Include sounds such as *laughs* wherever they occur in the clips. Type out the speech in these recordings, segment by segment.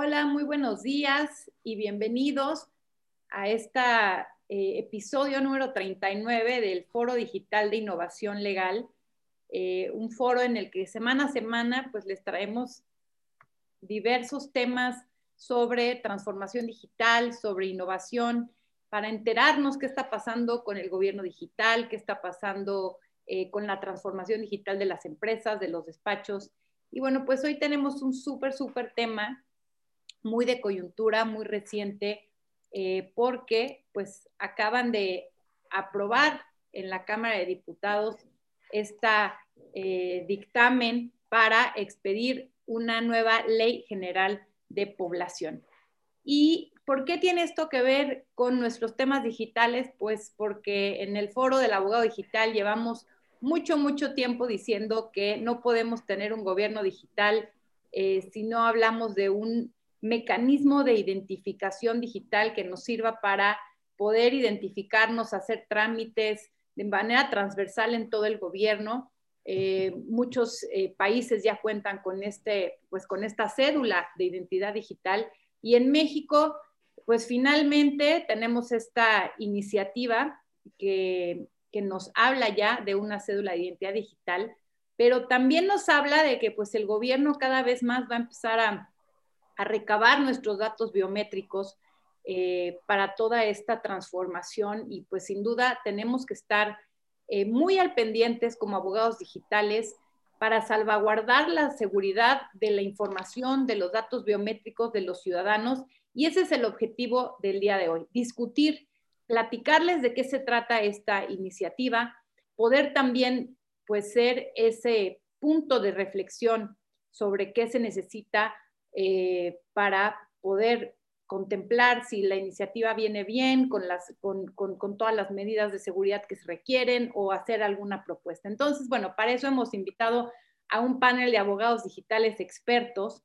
Hola, muy buenos días y bienvenidos a este episodio número 39 del Foro Digital de Innovación Legal, eh, un foro en el que semana a semana pues les traemos diversos temas sobre transformación digital, sobre innovación, para enterarnos qué está pasando con el gobierno digital, qué está pasando eh, con la transformación digital de las empresas, de los despachos. Y bueno, pues hoy tenemos un súper, súper tema muy de coyuntura, muy reciente, eh, porque pues acaban de aprobar en la Cámara de Diputados esta eh, dictamen para expedir una nueva ley general de población. ¿Y por qué tiene esto que ver con nuestros temas digitales? Pues porque en el foro del abogado digital llevamos mucho, mucho tiempo diciendo que no podemos tener un gobierno digital eh, si no hablamos de un mecanismo de identificación digital que nos sirva para poder identificarnos, hacer trámites de manera transversal en todo el gobierno. Eh, muchos eh, países ya cuentan con, este, pues, con esta cédula de identidad digital y en México, pues finalmente tenemos esta iniciativa que, que nos habla ya de una cédula de identidad digital, pero también nos habla de que pues el gobierno cada vez más va a empezar a a recabar nuestros datos biométricos eh, para toda esta transformación. Y pues sin duda tenemos que estar eh, muy al pendientes como abogados digitales para salvaguardar la seguridad de la información, de los datos biométricos de los ciudadanos. Y ese es el objetivo del día de hoy, discutir, platicarles de qué se trata esta iniciativa, poder también pues ser ese punto de reflexión sobre qué se necesita eh, para poder contemplar si la iniciativa viene bien con, todas las medidas de seguridad que se requieren o hacer alguna propuesta. Entonces, bueno, para eso hemos invitado a un panel de abogados digitales expertos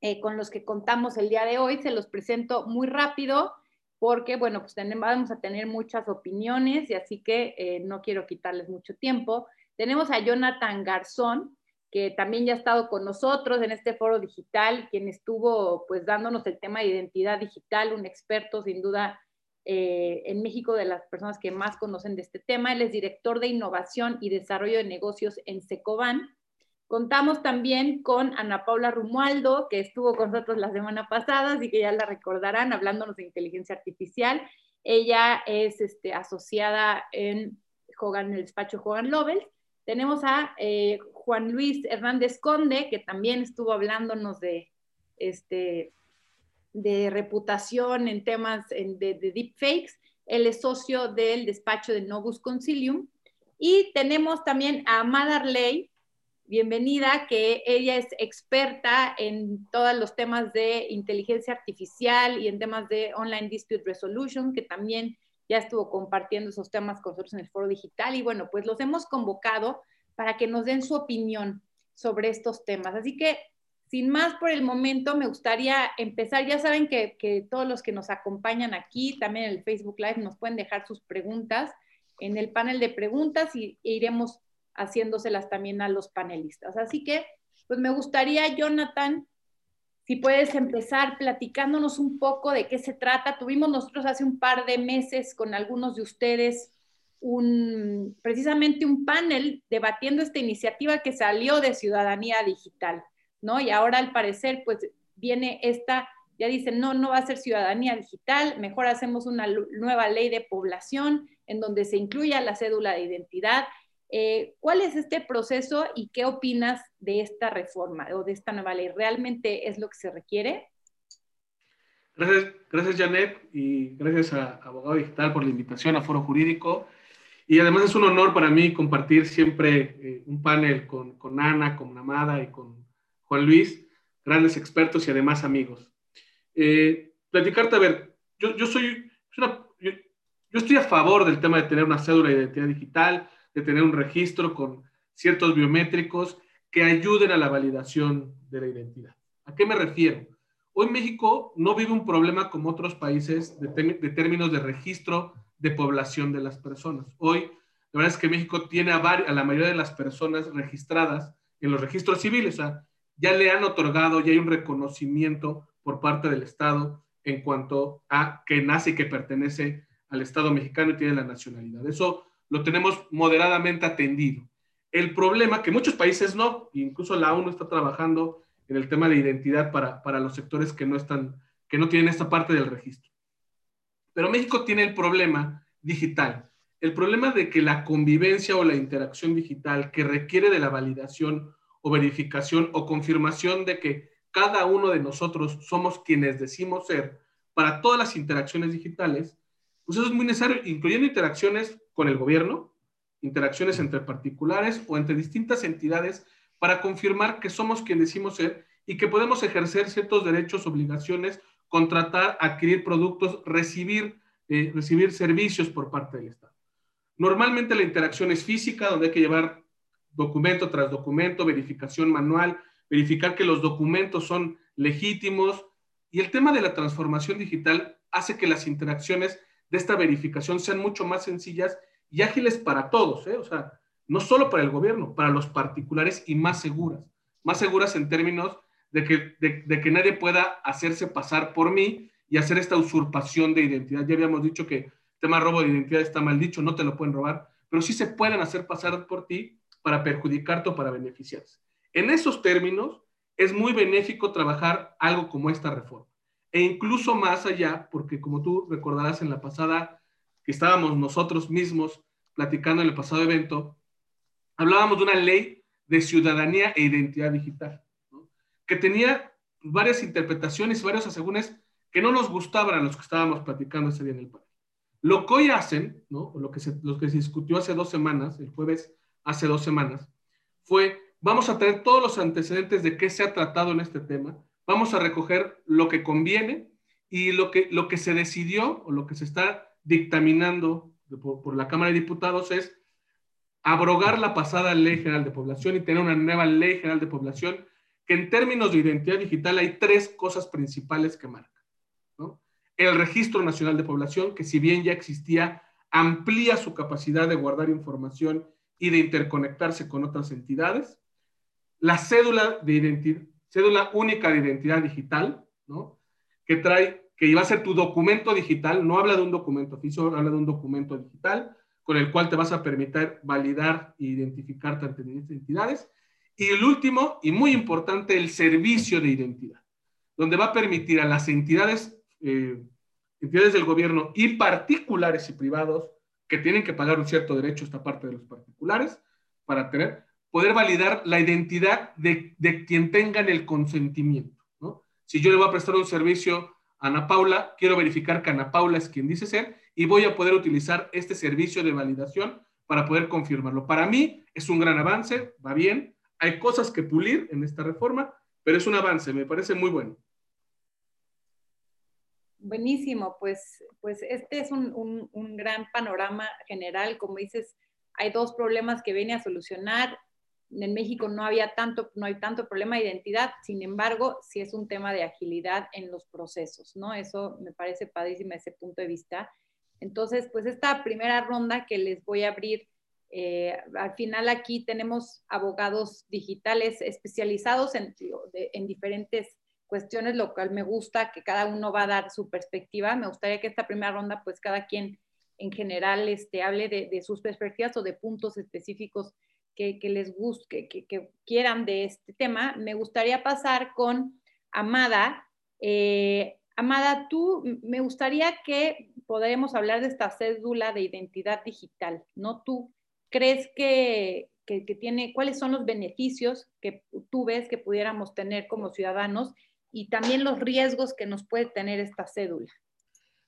eh, con los que contamos el día de hoy. Se los presento muy rápido porque, bueno, pues vamos a tener muchas opiniones y así que eh, no quiero quitarles mucho tiempo. Tenemos a Jonathan Garzón, que también ya ha estado con nosotros en este foro digital, quien estuvo pues dándonos el tema de identidad digital, un experto sin duda eh, en México de las personas que más conocen de este tema. Él es director de innovación y desarrollo de negocios en Secoban. Contamos también con Ana Paula Rumualdo, que estuvo con nosotros la semana pasada, así que ya la recordarán, hablándonos de inteligencia artificial. Ella es este, asociada en, Hogan, el despacho Hogan Lovells. Tenemos a eh, Juan Luis Hernández Conde, que también estuvo hablándonos de, este, de reputación en temas de, de deepfakes. Él es socio del despacho de Novus Concilium. Y tenemos también a Amada bienvenida, que ella es experta en todos los temas de inteligencia artificial y en temas de online dispute resolution, que también ya estuvo compartiendo esos temas con nosotros en el foro digital. Y bueno, pues los hemos convocado para que nos den su opinión sobre estos temas. Así que, sin más por el momento, me gustaría empezar. Ya saben que, todos los que nos acompañan aquí, también en el Facebook Live, nos pueden dejar sus preguntas en el panel de preguntas y e iremos haciéndoselas también a los panelistas. Así que, pues me gustaría, Jonathan, si puedes empezar platicándonos un poco de qué se trata. Tuvimos nosotros hace un par de meses con algunos de ustedes un, precisamente un panel debatiendo esta iniciativa que salió de Ciudadanía Digital, ¿no? Y ahora al parecer, pues viene esta, ya dicen, no, no va a ser Ciudadanía Digital, mejor hacemos una nueva ley de población en donde se incluya la cédula de identidad. Eh, ¿Cuál es este proceso y qué opinas de esta reforma o de esta nueva ley? ¿Realmente es lo que se requiere? Gracias, gracias Janet, y gracias a Abogado Digital por la invitación a Foro Jurídico. Y además es un honor para mí compartir siempre eh, un panel con, con, Ana, con Namada y con Juan Luis, grandes expertos y además amigos. Eh, platicarte, a ver, yo, yo soy, yo, estoy a favor del tema de tener una cédula de identidad digital, de tener un registro con ciertos biométricos que ayuden a la validación de la identidad. ¿A qué me refiero? Hoy México no vive un problema como otros países de, de términos de registro de población de las personas. Hoy, la verdad es que México tiene a, a la mayoría de las personas registradas en los registros civiles, o sea, ya le han otorgado, ya hay un reconocimiento por parte del Estado en cuanto a que nace y que pertenece al Estado mexicano y tiene la nacionalidad. Eso lo tenemos moderadamente atendido. El problema que muchos países no, incluso la ONU está trabajando en el tema de identidad para, para los sectores que no están, que no tienen esta parte del registro. Pero México tiene el problema digital, el problema de que la convivencia o la interacción digital que requiere de la validación o verificación o confirmación de que cada uno de nosotros somos quienes decimos ser para todas las interacciones digitales, pues eso es muy necesario, incluyendo interacciones con el gobierno, interacciones entre particulares o entre distintas entidades para confirmar que somos quienes decimos ser y que podemos ejercer ciertos derechos, obligaciones, contratar, adquirir productos, recibir, eh, recibir servicios por parte del Estado. Normalmente la interacción es física, donde hay que llevar documento tras documento, verificación manual, verificar que los documentos son legítimos. Y el tema de la transformación digital hace que las interacciones de esta verificación sean mucho más sencillas y ágiles para todos, ¿eh? o sea, no solo para el gobierno, para los particulares y más seguras, más seguras en términos de que, de, que nadie pueda hacerse pasar por mí y hacer esta usurpación de identidad. Ya habíamos dicho que el tema robo de identidad está mal dicho, no te lo pueden robar, pero sí se pueden hacer pasar por ti para perjudicarte o para beneficiarse. En esos términos, es muy benéfico trabajar algo como esta reforma. E incluso más allá, porque como tú recordarás en la pasada, que estábamos nosotros mismos platicando en el pasado evento, hablábamos de una ley de ciudadanía e identidad digital, que tenía varias interpretaciones varios asegúnes que no nos gustaban a los que estábamos platicando ese día en el panel. Lo que hoy hacen, ¿no? lo, que se, lo que se discutió hace dos semanas, el jueves hace dos semanas, fue, vamos a tener todos los antecedentes de qué se ha tratado en este tema, vamos a recoger lo que conviene y lo que, lo que se decidió o lo que se está dictaminando por, la Cámara de Diputados es abrogar la pasada Ley General de Población y tener una nueva Ley General de Población que en términos de identidad digital hay tres cosas principales que marcan. El Registro Nacional de Población, que si bien ya existía, amplía su capacidad de guardar información y de interconectarse con otras entidades. La cédula, de identidad, cédula única de identidad digital, ¿no? que trae, que iba a ser tu documento digital, no habla de un documento físico, habla de un documento digital, con el cual te vas a permitir validar e identificarte ante distintas entidades. Y el último, y muy importante, el servicio de identidad, donde va a permitir a las entidades, eh, entidades del gobierno y particulares y privados que tienen que pagar un cierto derecho, esta parte de los particulares, para tener, poder validar la identidad de, de quien tengan el consentimiento. ¿no? Si yo le voy a prestar un servicio a Ana Paula, quiero verificar que Ana Paula es quien dice ser y voy a poder utilizar este servicio de validación para poder confirmarlo. Para mí es un gran avance, va bien. Hay cosas que pulir en esta reforma, pero es un avance, me parece muy bueno. Buenísimo, pues, pues este es un, un, gran panorama general. Como dices, hay dos problemas que viene a solucionar. En México no había tanto, no hay tanto problema de identidad, sin embargo, sí es un tema de agilidad en los procesos, ¿no? Eso me parece padrísimo ese punto de vista. Entonces, pues esta primera ronda que les voy a abrir, eh, al final aquí tenemos abogados digitales especializados en, en diferentes cuestiones, lo cual me gusta, que cada uno va a dar su perspectiva. Me gustaría que esta primera ronda, pues cada quien en general este, hable de, sus perspectivas o de puntos específicos que, les guste, que, que, quieran de este tema. Me gustaría pasar con Amada. Eh, Amada, tú, me gustaría que podamos hablar de esta cédula de identidad digital, ¿no? ¿Tú crees que, que, tiene, cuáles son los beneficios que tú ves que pudiéramos tener como ciudadanos y también los riesgos que nos puede tener esta cédula.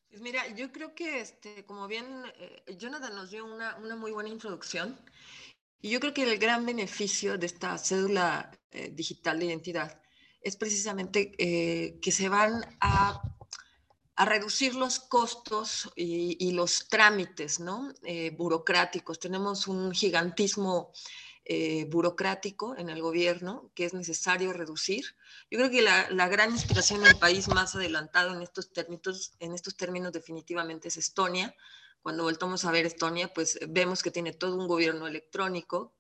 Pues mira, yo creo que, este, como bien eh, Jonathan nos dio una, una, muy buena introducción, y yo creo que el gran beneficio de esta cédula eh, digital de identidad es precisamente eh, que se van a, a, reducir los costos y, y los trámites ¿no? burocráticos. Tenemos un gigantismo eh, burocrático en el gobierno que es necesario reducir. Yo creo que la, la, gran inspiración del país más adelantado en estos, términos, en estos términos definitivamente es Estonia. Cuando voltamos a ver Estonia, pues vemos que tiene todo un gobierno electrónico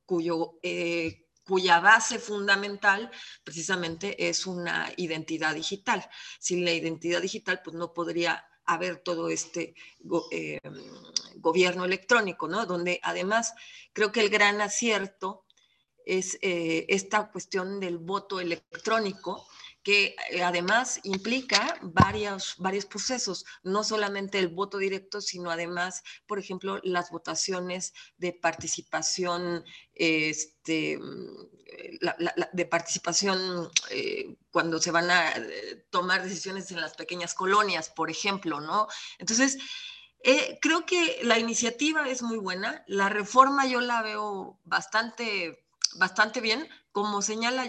eh, cuya base fundamental precisamente es una identidad digital. Sin la identidad digital, pues no podría haber todo este eh, gobierno electrónico, ¿no? Donde además creo que el gran acierto es eh, esta cuestión del voto electrónico, que eh, además implica varios, varios procesos, no solamente el voto directo, sino además, por ejemplo, las votaciones de participación, este, de participación eh, cuando se van a eh, tomar decisiones en las pequeñas colonias, por ejemplo, ¿no? Entonces, creo que la iniciativa es muy buena, la reforma yo la veo bastante, bastante bien, como señala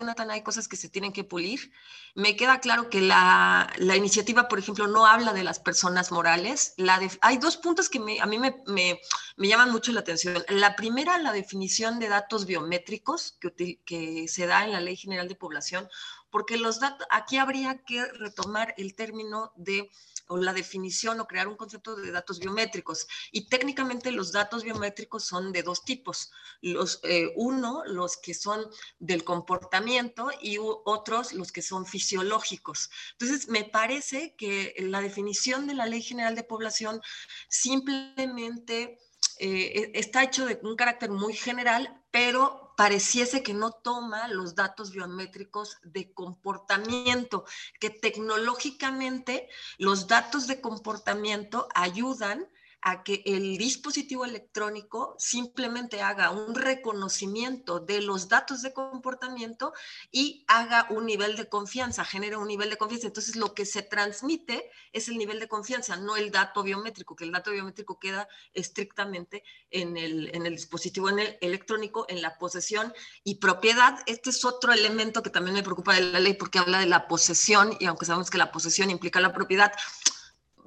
Jonathan, hay cosas que se tienen que pulir. Me queda claro que la, iniciativa, por ejemplo, no habla de las personas morales. La hay dos puntos que a mí me, llaman mucho la atención. La primera, la definición de datos biométricos que se da en la Ley General de Población, porque los datos, aquí habría que retomar el término de o la definición o crear un concepto de datos biométricos. Y técnicamente los datos biométricos son de dos tipos. Los, eh, uno, los que son del comportamiento y otros, los que son fisiológicos. Entonces, me parece que la definición de la Ley General de Población simplemente eh, e, está hecho de un carácter muy general, pero pareciese que no toma los datos biométricos de comportamiento, que tecnológicamente los datos de comportamiento ayudan a que el dispositivo electrónico simplemente haga un reconocimiento de los datos de comportamiento y haga un nivel de confianza, genere un nivel de confianza. Entonces, lo que se transmite es el nivel de confianza, no el dato biométrico, que el dato biométrico queda estrictamente en el, en el dispositivo en el electrónico, en la posesión y propiedad. Este es otro elemento que también me preocupa de la ley porque habla de la posesión y aunque sabemos que la posesión implica la propiedad,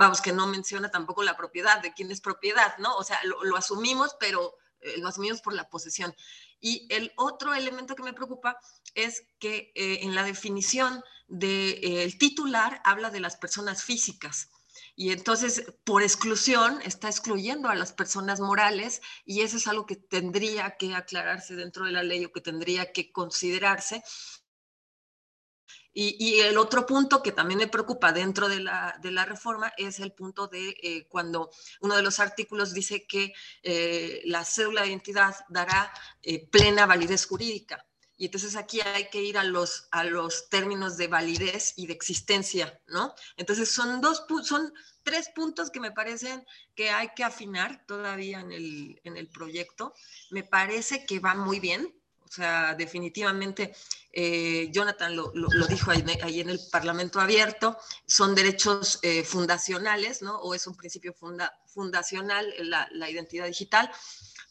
vamos, que no menciona tampoco la propiedad, de quién es propiedad, ¿no? O sea, lo, asumimos, pero eh, lo asumimos por la posesión. Y el otro elemento que me preocupa es que eh, en la definición del eh, titular habla de las personas físicas. Y entonces, por exclusión, está excluyendo a las personas morales y eso es algo que tendría que aclararse dentro de la ley o que tendría que considerarse y, el otro punto que también me preocupa dentro de la, reforma es el punto de eh, cuando uno de los artículos dice que eh, la cédula de identidad dará eh, plena validez jurídica. Y entonces aquí hay que ir a los, a los términos de validez y de existencia, ¿no? Entonces son dos, son tres puntos que me parecen que hay que afinar todavía en el, en el proyecto. Me parece que va muy bien, o sea, definitivamente, eh, Jonathan lo, dijo ahí, en el Parlamento abierto, son derechos eh, fundacionales, ¿no? O es un principio fundacional la, identidad digital,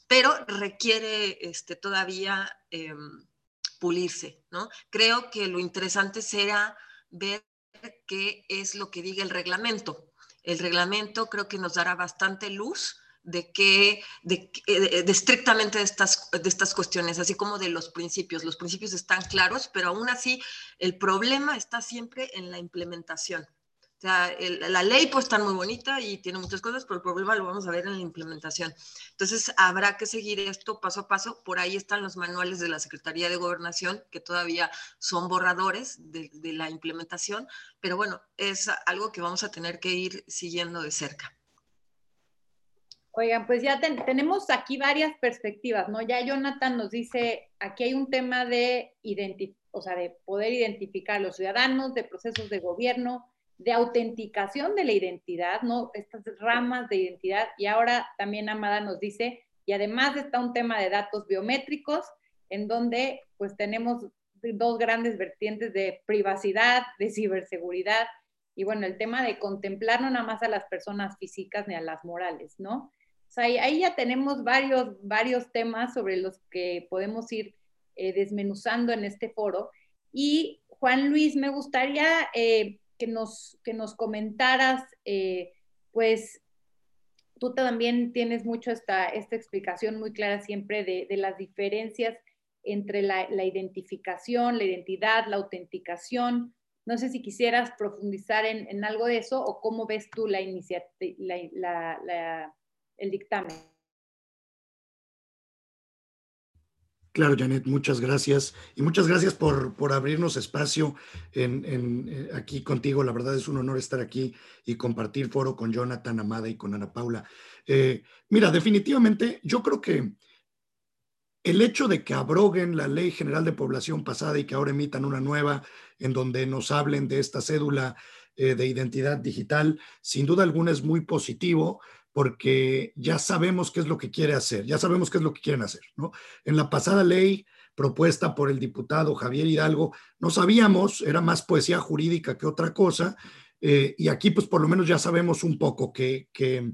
pero requiere este, todavía em, pulirse, ¿no? Creo que lo interesante será ver qué es lo que diga el reglamento. El reglamento creo que nos dará bastante luz de que, de, de, estrictamente de estas, de estas cuestiones, así como de los principios. Los principios están claros, pero aún así el problema está siempre en la implementación. O sea, la ley puede estar muy bonita y tiene muchas cosas, pero el problema lo vamos a ver en la implementación. Entonces, habrá que seguir esto paso a paso. Por ahí están los manuales de la Secretaría de Gobernación, que todavía son borradores de la implementación, pero bueno, es algo que vamos a tener que ir siguiendo de cerca. Oigan, pues ya tenemos aquí varias perspectivas, ¿no? Ya Jonathan nos dice, aquí hay un tema de, o sea, de poder identificar a los ciudadanos, de procesos de gobierno, de autenticación de la identidad, ¿no? Estas ramas de identidad. Y ahora también Amada nos dice, y además está un tema de datos biométricos, en donde pues tenemos dos grandes vertientes de privacidad, de ciberseguridad, y bueno, el tema de contemplar no nada más a las personas físicas ni a las morales, ¿no? Ahí, ya tenemos varios, varios temas sobre los que podemos ir eh, desmenuzando en este foro. Y Juan Luis, me gustaría eh, que, nos, que nos comentaras, eh, pues tú también tienes mucho esta, esta explicación muy clara siempre de, de las diferencias entre la, la, identificación, la identidad, la autenticación. No sé si quisieras profundizar en, en algo de eso o cómo ves tú la, la, la el dictamen. claro, Janet, muchas gracias. Y muchas gracias por, por abrirnos espacio en, eh, aquí contigo. La verdad es un honor estar aquí y compartir foro con Jonathan Amada y con Ana Paula. Eh, mira, definitivamente yo creo que el hecho de que abroguen la Ley General de Población pasada y que ahora emitan una nueva en donde nos hablen de esta cédula eh, de identidad digital, sin duda alguna es muy positivo porque ya sabemos qué es lo que quiere hacer, ya sabemos qué es lo que quieren hacer. ¿no? En la pasada ley propuesta por el diputado Javier Hidalgo, no sabíamos, era más poesía jurídica que otra cosa, eh, y aquí pues por lo menos ya sabemos un poco qué, qué,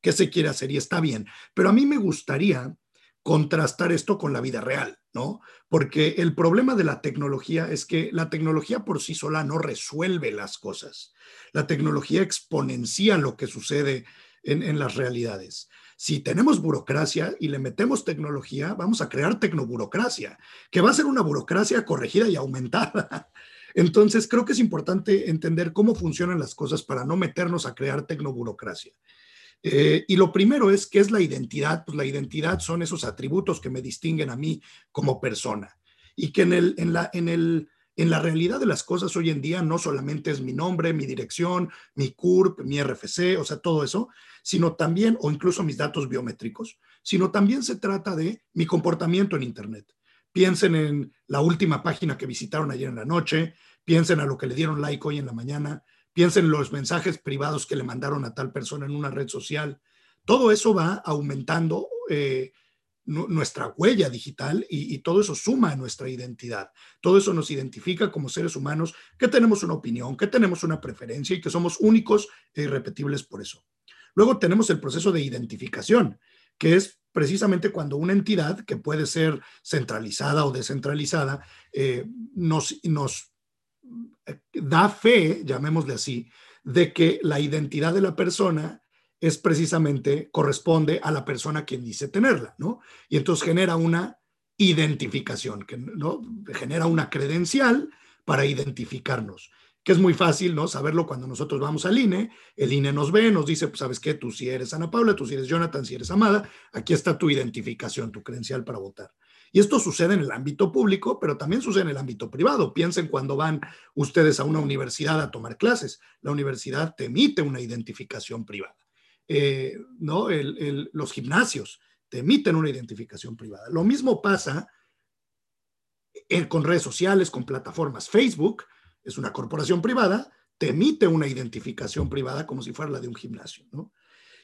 qué se quiere hacer y está bien. Pero a mí me gustaría contrastar esto con la vida real, ¿no? Porque el problema de la tecnología es que la tecnología por sí sola no resuelve las cosas. La tecnología exponencia lo que sucede en, las realidades. Si tenemos burocracia y le metemos tecnología, vamos a crear tecnoburocracia, que va a ser una burocracia corregida y aumentada. *laughs* Entonces, creo que es importante entender cómo funcionan las cosas para no meternos a crear tecnoburocracia. Eh, y lo primero es, ¿qué es la identidad? Pues la identidad son esos atributos que me distinguen a mí como persona. Y que en, el, en, la, en el en la realidad de las cosas hoy en día no solamente es mi nombre, mi dirección, mi CURP, mi RFC, o sea, todo eso, sino también, o incluso mis datos biométricos, sino también se trata de mi comportamiento en Internet. Piensen en la última página que visitaron ayer en la noche, piensen a lo que le dieron like hoy en la mañana, piensen en los mensajes privados que le mandaron a tal persona en una red social. Todo eso va aumentando eh, nuestra huella digital y, todo eso suma a nuestra identidad. Todo eso nos identifica como seres humanos que tenemos una opinión, que tenemos una preferencia y que somos únicos e irrepetibles por eso. Luego tenemos el proceso de identificación, que es precisamente cuando una entidad, que puede ser centralizada o descentralizada, eh, nos, nos eh, da fe, llamémosle así, de que la identidad de la persona es precisamente, corresponde a la persona quien dice tenerla, ¿no? Y entonces genera una identificación, que, ¿no? Genera una credencial para identificarnos, que es muy fácil, ¿no? Saberlo cuando nosotros vamos al INE, el INE nos ve, nos dice, pues sabes qué, tú si eres Ana Paula, tú si eres Jonathan, si eres Amada, aquí está tu identificación, tu credencial para votar. Y esto sucede en el ámbito público, pero también sucede en el ámbito privado. Piensen cuando van ustedes a una universidad a tomar clases. La universidad te emite una identificación privada. Eh, ¿no? los gimnasios te emiten una identificación privada. Lo mismo pasa con redes sociales, con plataformas. Facebook es una corporación privada, te emite una identificación privada como si fuera la de un gimnasio.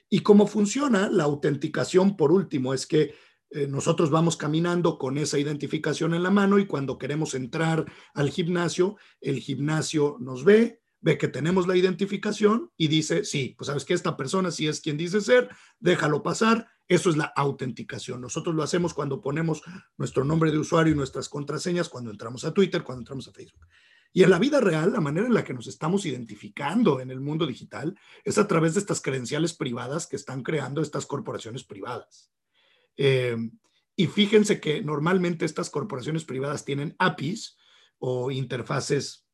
Y cómo funciona la autenticación, por último, es que eh, nosotros vamos caminando con esa identificación en la mano y cuando queremos entrar al gimnasio, el gimnasio nos ve, ve que tenemos la identificación y dice, sí, pues sabes que esta persona sí es quien dice ser, déjalo pasar. Eso es la autenticación. Nosotros lo hacemos cuando ponemos nuestro nombre de usuario y nuestras contraseñas, cuando entramos a Twitter, cuando entramos a Facebook. Y en la vida real, la manera en la que nos estamos identificando en el mundo digital es a través de estas credenciales privadas que están creando estas corporaciones privadas. Eh, y fíjense que normalmente estas corporaciones privadas tienen APIs o interfaces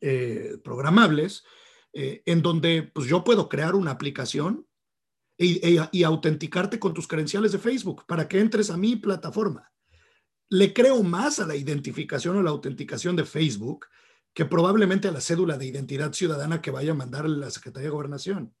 eh, programables, eh, en donde pues, yo puedo crear una aplicación y, y, autenticarte con tus credenciales de Facebook para que entres a mi plataforma. Le creo más a la identificación o la autenticación de Facebook que probablemente a la cédula de identidad ciudadana que vaya a mandar la Secretaría de Gobernación.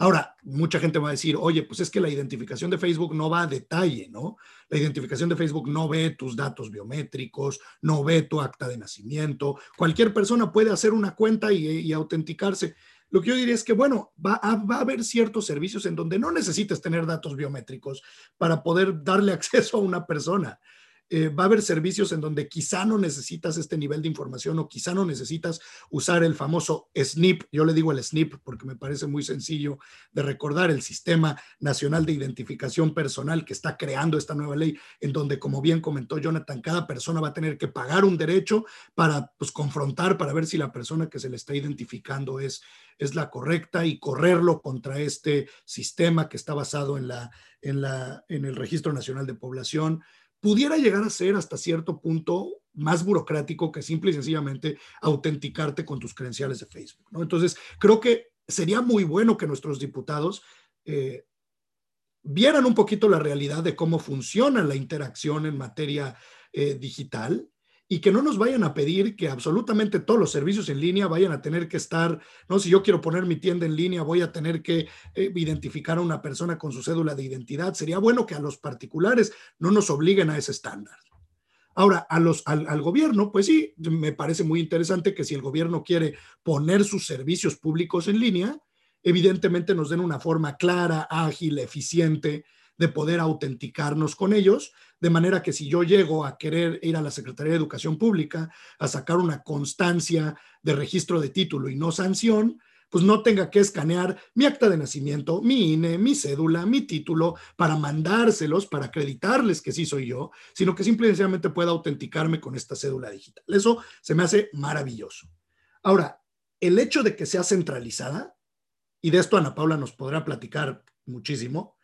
Ahora, mucha gente va a decir, oye, pues es que la identificación de Facebook no va a detalle, ¿no? La identificación de Facebook no ve tus datos biométricos, no ve tu acta de nacimiento. Cualquier persona puede hacer una cuenta y, autenticarse. Lo que yo diría es que, bueno, va a, va a, haber ciertos servicios en donde no necesitas tener datos biométricos para poder darle *laughs* acceso a una persona. Eh, va a haber servicios en donde quizá no necesitas este nivel de información o quizá no necesitas usar el famoso SNIP. Yo le digo el SNIP porque me parece muy sencillo de recordar el Sistema Nacional de Identificación Personal que está creando esta nueva ley, en donde, como bien comentó Jonathan, cada persona va a tener que pagar un derecho para pues, confrontar, para ver si la persona que se le está identificando es, es la correcta y correrlo contra este sistema que está basado en, la, en, la, en el Registro Nacional de Población pudiera llegar a ser hasta cierto punto más burocrático que simple y sencillamente autenticarte con tus credenciales de Facebook. Entonces, creo que sería muy bueno que nuestros diputados eh, vieran un poquito la realidad de cómo funciona la interacción en materia eh, digital y que no nos vayan a pedir que absolutamente todos los servicios en línea vayan a tener que estar, no, si yo quiero poner mi tienda en línea, voy a tener que eh, identificar a una persona con su cédula de identidad. Sería bueno que a los particulares no nos obliguen a ese estándar. Ahora, a los, al, al, gobierno, pues sí, me parece muy interesante que si el gobierno quiere poner sus servicios públicos en línea, evidentemente nos den una forma clara, ágil, eficiente de poder autenticarnos con ellos, de manera que si yo llego a querer ir a la Secretaría de Educación Pública a sacar una constancia de registro de título y no sanción, pues no tenga que escanear mi acta de nacimiento, mi INE, mi cédula, mi título para mandárselos, para acreditarles que sí soy yo, sino que simplemente pueda autenticarme con esta cédula digital. Eso se me hace maravilloso. Ahora, el hecho de que sea centralizada, y de esto Ana Paula nos podrá platicar muchísimo,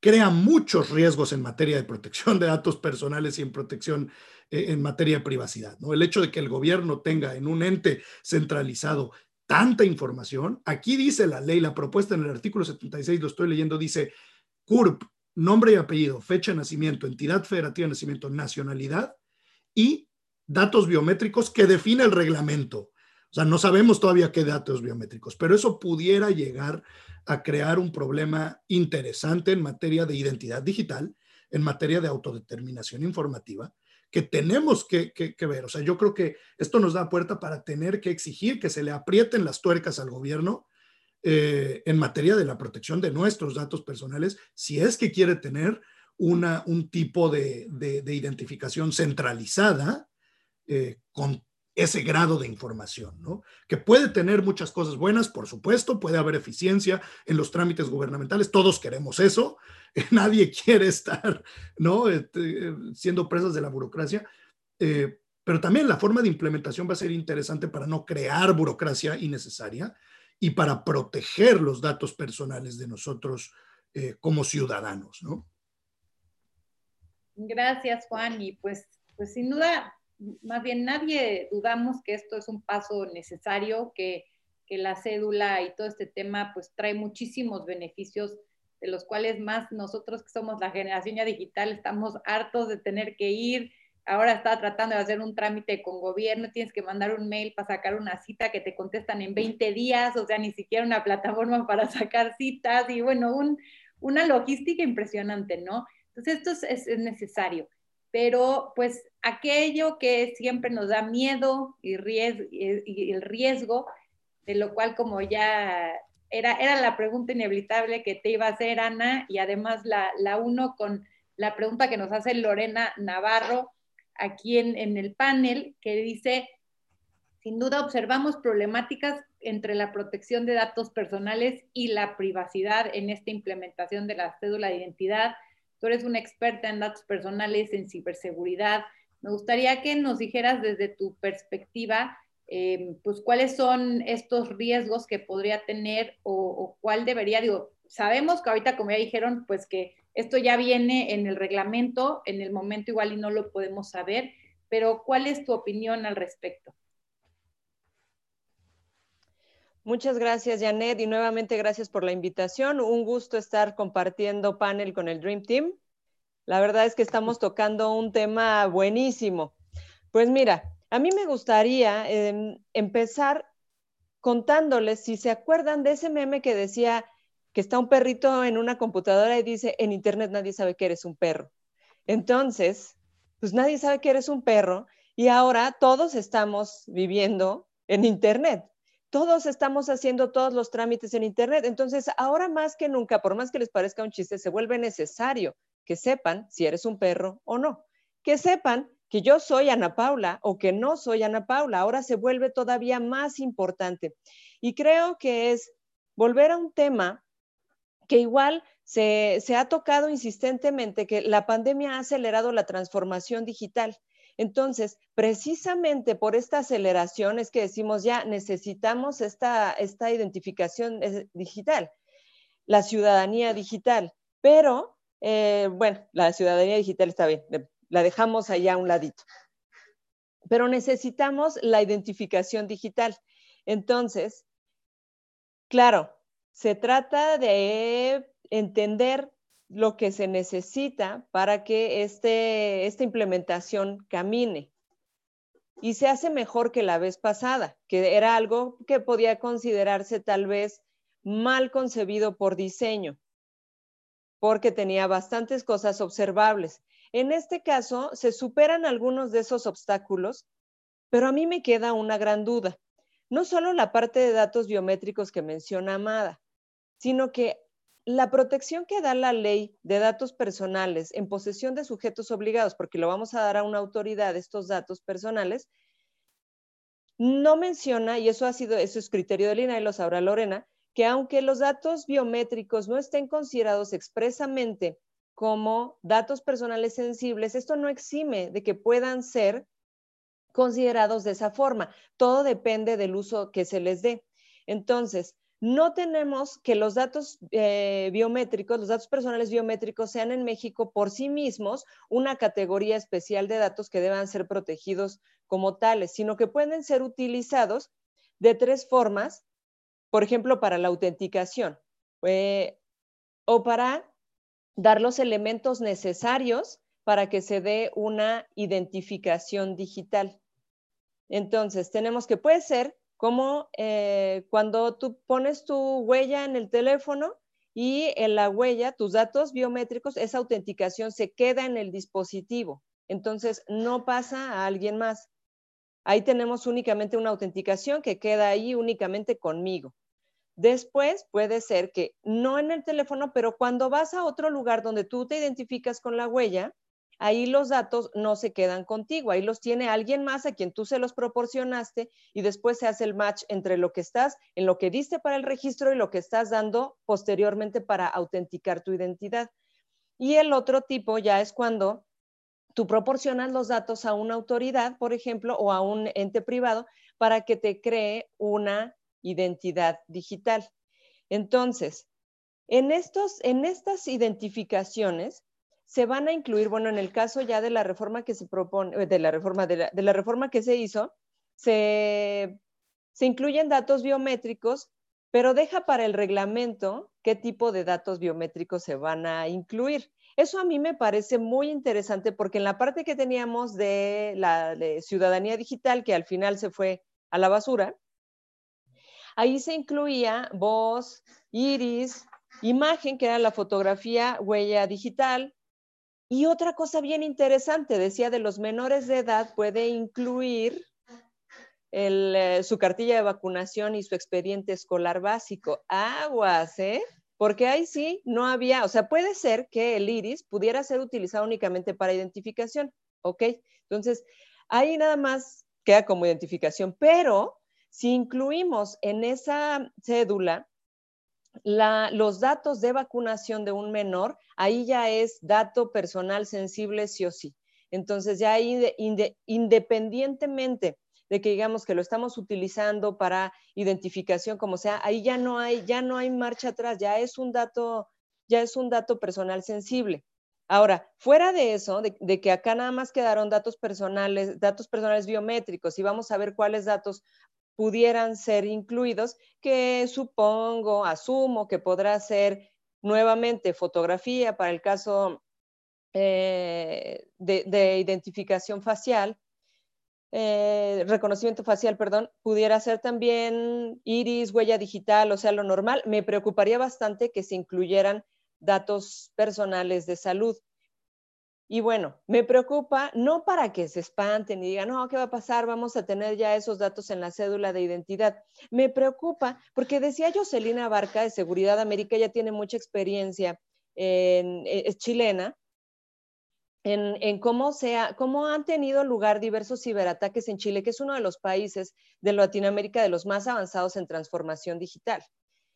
crea muchos riesgos en materia de protección de datos personales y en protección eh, en materia de privacidad. ¿no? El hecho de que el gobierno tenga en un ente centralizado tanta información, aquí dice la ley, la propuesta en el artículo 76, lo estoy leyendo, dice CURP, nombre y apellido, fecha de nacimiento, entidad federativa de nacimiento, nacionalidad y datos biométricos que define el reglamento. Sea, no sabemos todavía qué datos biométricos, pero eso pudiera llegar a crear un problema interesante en materia de identidad digital, en materia de autodeterminación informativa, que tenemos que, ver. O sea, yo creo que esto nos da puerta para tener que exigir que se le aprieten las tuercas al gobierno eh, en materia de la protección de nuestros datos personales, si es que quiere tener una, un tipo de, identificación centralizada eh, con ese grado de información, ¿no? Que puede tener muchas cosas buenas, por supuesto, puede haber eficiencia en los trámites gubernamentales, todos queremos eso, *laughs* nadie quiere estar, ¿no? Este, siendo presas de la burocracia, eh, pero también la forma de implementación va a ser interesante para no crear burocracia innecesaria y para proteger los datos personales de nosotros eh, como ciudadanos, ¿no? Gracias, Juan, y pues, pues sin duda más bien nadie dudamos que esto es un paso necesario, que, que, la cédula y todo este tema pues trae muchísimos beneficios, de los cuales más nosotros que somos la generación ya digital estamos hartos de tener que ir. Ahora está tratando de hacer un trámite con gobierno, tienes que mandar un mail para sacar una cita que te contestan en 20 días, o sea, ni siquiera una plataforma *laughs* para sacar citas y bueno, un, una logística impresionante, ¿no? Entonces, esto es, es necesario pero pues aquello que siempre nos da miedo y, el riesgo, de lo cual como ya era, era la pregunta inevitable que te iba a hacer Ana y además la, la uno con la pregunta que nos hace Lorena Navarro aquí en, en el panel, que dice, sin duda observamos problemáticas entre la protección de datos personales y la privacidad en esta implementación de la cédula de identidad Tú eres una experta en datos personales, en ciberseguridad. Me gustaría que nos dijeras desde tu perspectiva, em, pues cuáles son estos riesgos que podría tener o, cuál debería, digo, sabemos que ahorita, como ya dijeron, pues que esto ya viene en el reglamento, en el momento igual y no lo podemos saber, pero ¿cuál es tu opinión al respecto? Muchas gracias, Janet, y nuevamente gracias por la invitación. Un gusto estar compartiendo panel con el Dream Team. La verdad es que estamos *laughs* tocando un tema buenísimo. Pues mira, a mí me gustaría em, empezar contándoles, si se acuerdan de ese meme que decía que está un perrito en una computadora y dice, en Internet nadie sabe que eres un perro. Entonces, pues nadie sabe que eres un perro y ahora todos estamos viviendo en Internet todos estamos haciendo todos los trámites en Internet. Entonces, ahora más que nunca, por más que les parezca un chiste, se vuelve necesario que sepan si eres un perro o no. Que sepan que yo soy Ana Paula o que no soy Ana Paula. Ahora se vuelve todavía más importante. Y creo que es volver a un tema que igual se, ha tocado insistentemente, que la pandemia ha acelerado la transformación digital. Entonces, precisamente por esta aceleración es que decimos ya necesitamos esta, esta identificación eh, digital, la ciudadanía digital. Pero, eh, bueno, la ciudadanía digital está bien, la dejamos allá a un ladito. Pero necesitamos la identificación digital. Entonces, claro, se trata de entender lo que se necesita para que este, esta implementación camine. Y se hace mejor que la vez pasada, que era algo que podía considerarse tal vez mal concebido por diseño, porque tenía bastantes cosas observables. En este caso, se superan algunos de esos obstáculos, pero a mí me queda una gran duda. No solo la parte de datos biométricos que menciona Amada, sino que la protección que da la ley de datos personales en posesión de sujetos obligados, porque lo vamos a dar a una autoridad estos datos personales, no menciona, y eso ha sido, eso es criterio de Lina y lo sabrá Lorena, que aunque los datos biométricos no estén considerados expresamente como datos personales sensibles, esto no exime de que puedan ser considerados de esa forma. Todo depende del uso que se les dé. Entonces, no tenemos que los datos eh, biométricos, los datos personales biométricos sean en México por sí mismos una categoría especial de datos que deban ser protegidos como tales, sino que pueden ser utilizados de tres formas, por ejemplo, para la autenticación eh, o para dar los elementos necesarios para que se dé una identificación digital. Entonces, tenemos que puede ser como eh, cuando tú pones tu huella en el teléfono y en la huella, tus datos biométricos, esa autenticación se queda en el dispositivo. Entonces, no pasa a alguien más. Ahí tenemos únicamente una autenticación que queda ahí únicamente conmigo. Después puede ser que no en el teléfono, pero cuando vas a otro lugar donde tú te identificas con la huella, ahí los datos no se quedan contigo, ahí los tiene alguien más a quien tú se los proporcionaste y después se hace el match entre lo que estás, en lo que diste para el registro y lo que estás dando posteriormente para autenticar tu identidad. Y el otro tipo ya es cuando tú proporcionas los datos a una autoridad, por ejemplo, o a un ente privado para que te cree una identidad digital. Entonces, en, estos, en estas identificaciones, se van a incluir, bueno, en el caso ya de la reforma que se propone, eh, de la reforma, de la, reforma que se hizo, se, se incluyen datos biométricos, pero deja para el reglamento qué tipo de datos biométricos se van a incluir. Eso a mí me parece muy interesante porque en la parte que teníamos de la de ciudadanía digital, que al final se fue a la basura, ahí se incluía voz, iris, imagen, que era la fotografía, huella digital, y otra cosa bien interesante, decía, de los menores de edad puede incluir eh, su cartilla de vacunación y su expediente escolar básico. Aguas, ¿eh? Porque ahí sí no había, o sea, puede ser que el iris pudiera ser utilizado únicamente para identificación, ¿ok? Entonces, ahí nada más queda como identificación, pero si incluimos en esa cédula los datos de vacunación de un menor, ahí ya es dato personal sensible sí o sí. Entonces ya ahí independientemente de que digamos que lo estamos utilizando para identificación como sea, ahí ya no hay ya no hay marcha atrás, ya es un dato ya es un dato personal sensible. Ahora, fuera de eso, de, de, que acá nada más quedaron datos personales, datos personales biométricos y vamos a ver cuáles datos pudieran ser incluidos, que supongo, asumo que podrá ser nuevamente fotografía para el caso eh, de, identificación facial, eh, reconocimiento facial, perdón, pudiera ser también iris, huella digital, o sea, lo normal. Me preocuparía bastante que se incluyeran datos personales de salud. Y bueno, me preocupa no para que se espanten y digan, no, ¿qué va a pasar? Vamos a tener ya esos datos en la cédula de identidad. Me preocupa porque decía Jocelina Barca de Seguridad América, ella tiene mucha experiencia, en, e, es chilena, en, en, cómo, sea, cómo han tenido lugar diversos ciberataques en Chile, que es uno de los países de Latinoamérica de los más avanzados en transformación digital.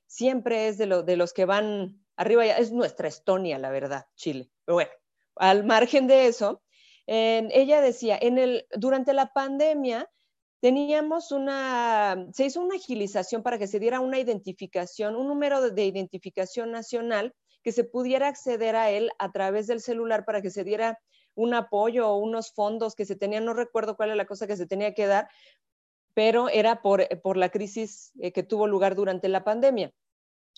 Siempre es de, lo, de los que van arriba, ya, es nuestra Estonia, la verdad, Chile. Pero bueno, al margen de eso, ella decía, en el, durante la pandemia teníamos una, se hizo una agilización para que se diera una identificación, un número de, identificación nacional que se pudiera acceder a él a través del celular para que se diera un apoyo o unos fondos que se tenían, no recuerdo cuál era la cosa que se tenía que dar, pero era por, por la crisis eh, que tuvo lugar durante la pandemia.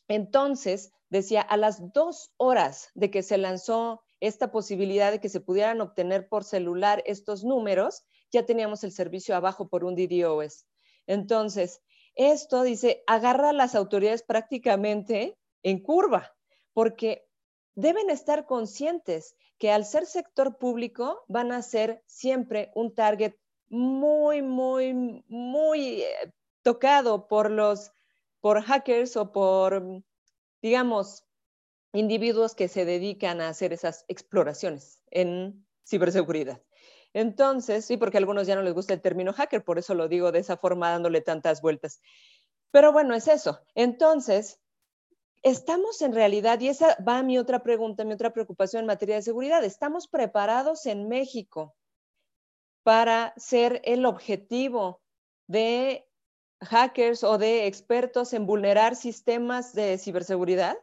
Entonces, decía, a las dos horas de que se lanzó esta posibilidad de que se pudieran obtener por celular estos números, ya teníamos el servicio abajo por un DDoS. Entonces, esto dice, agarra a las autoridades prácticamente en curva, porque deben estar conscientes que al ser sector público van a ser siempre un target muy, muy, muy eh, tocado por los, por hackers o por, digamos, individuos que se dedican a hacer esas exploraciones en ciberseguridad. Entonces, sí, porque a algunos ya no les gusta el término hacker, por eso lo digo de esa forma, dándole tantas vueltas. Pero bueno, es eso. Entonces, estamos en realidad, y esa va a mi otra pregunta, mi otra preocupación en materia de seguridad, ¿estamos preparados en México para ser el objetivo de hackers o de expertos en vulnerar sistemas de ciberseguridad?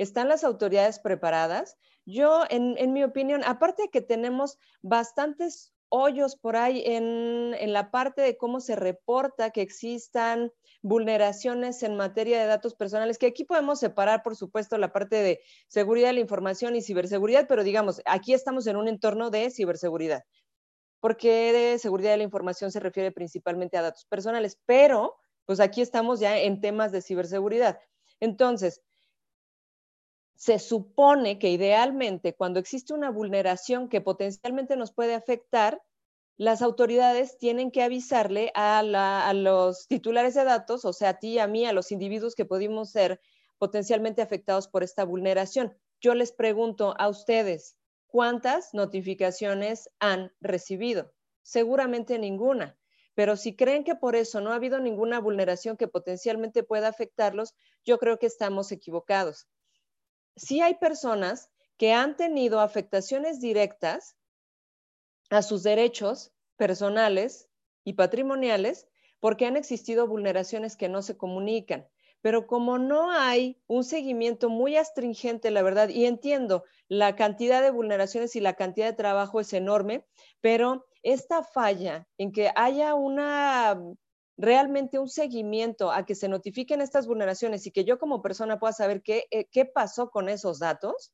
¿Están las autoridades preparadas? Yo, en, mi opinión, aparte de que tenemos bastantes hoyos por ahí en, en, la parte de cómo se reporta que existan vulneraciones en materia de datos personales, que aquí podemos separar, por supuesto, la parte de seguridad de la información y ciberseguridad, pero digamos, aquí estamos en un entorno de ciberseguridad, porque de seguridad de la información se refiere principalmente a datos personales, pero pues aquí estamos ya en temas de ciberseguridad. Entonces, se supone que idealmente cuando existe una vulneración que potencialmente nos puede afectar, las autoridades tienen que avisarle a, los titulares de datos, o sea, a ti, a mí, a los individuos que pudimos ser potencialmente afectados por esta vulneración. Yo les pregunto a ustedes, ¿cuántas notificaciones han recibido? Seguramente ninguna. Pero si creen que por eso no ha habido ninguna vulneración que potencialmente pueda afectarlos, yo creo que estamos equivocados sí hay personas que han tenido afectaciones directas a sus derechos personales y patrimoniales porque han existido vulneraciones que no se comunican. Pero como no hay un seguimiento muy astringente, la verdad, y entiendo, la cantidad de vulneraciones y la cantidad de trabajo es enorme, pero esta falla en que haya una realmente un seguimiento a que se notifiquen estas vulneraciones y que yo como persona pueda saber qué, eh, qué pasó con esos datos,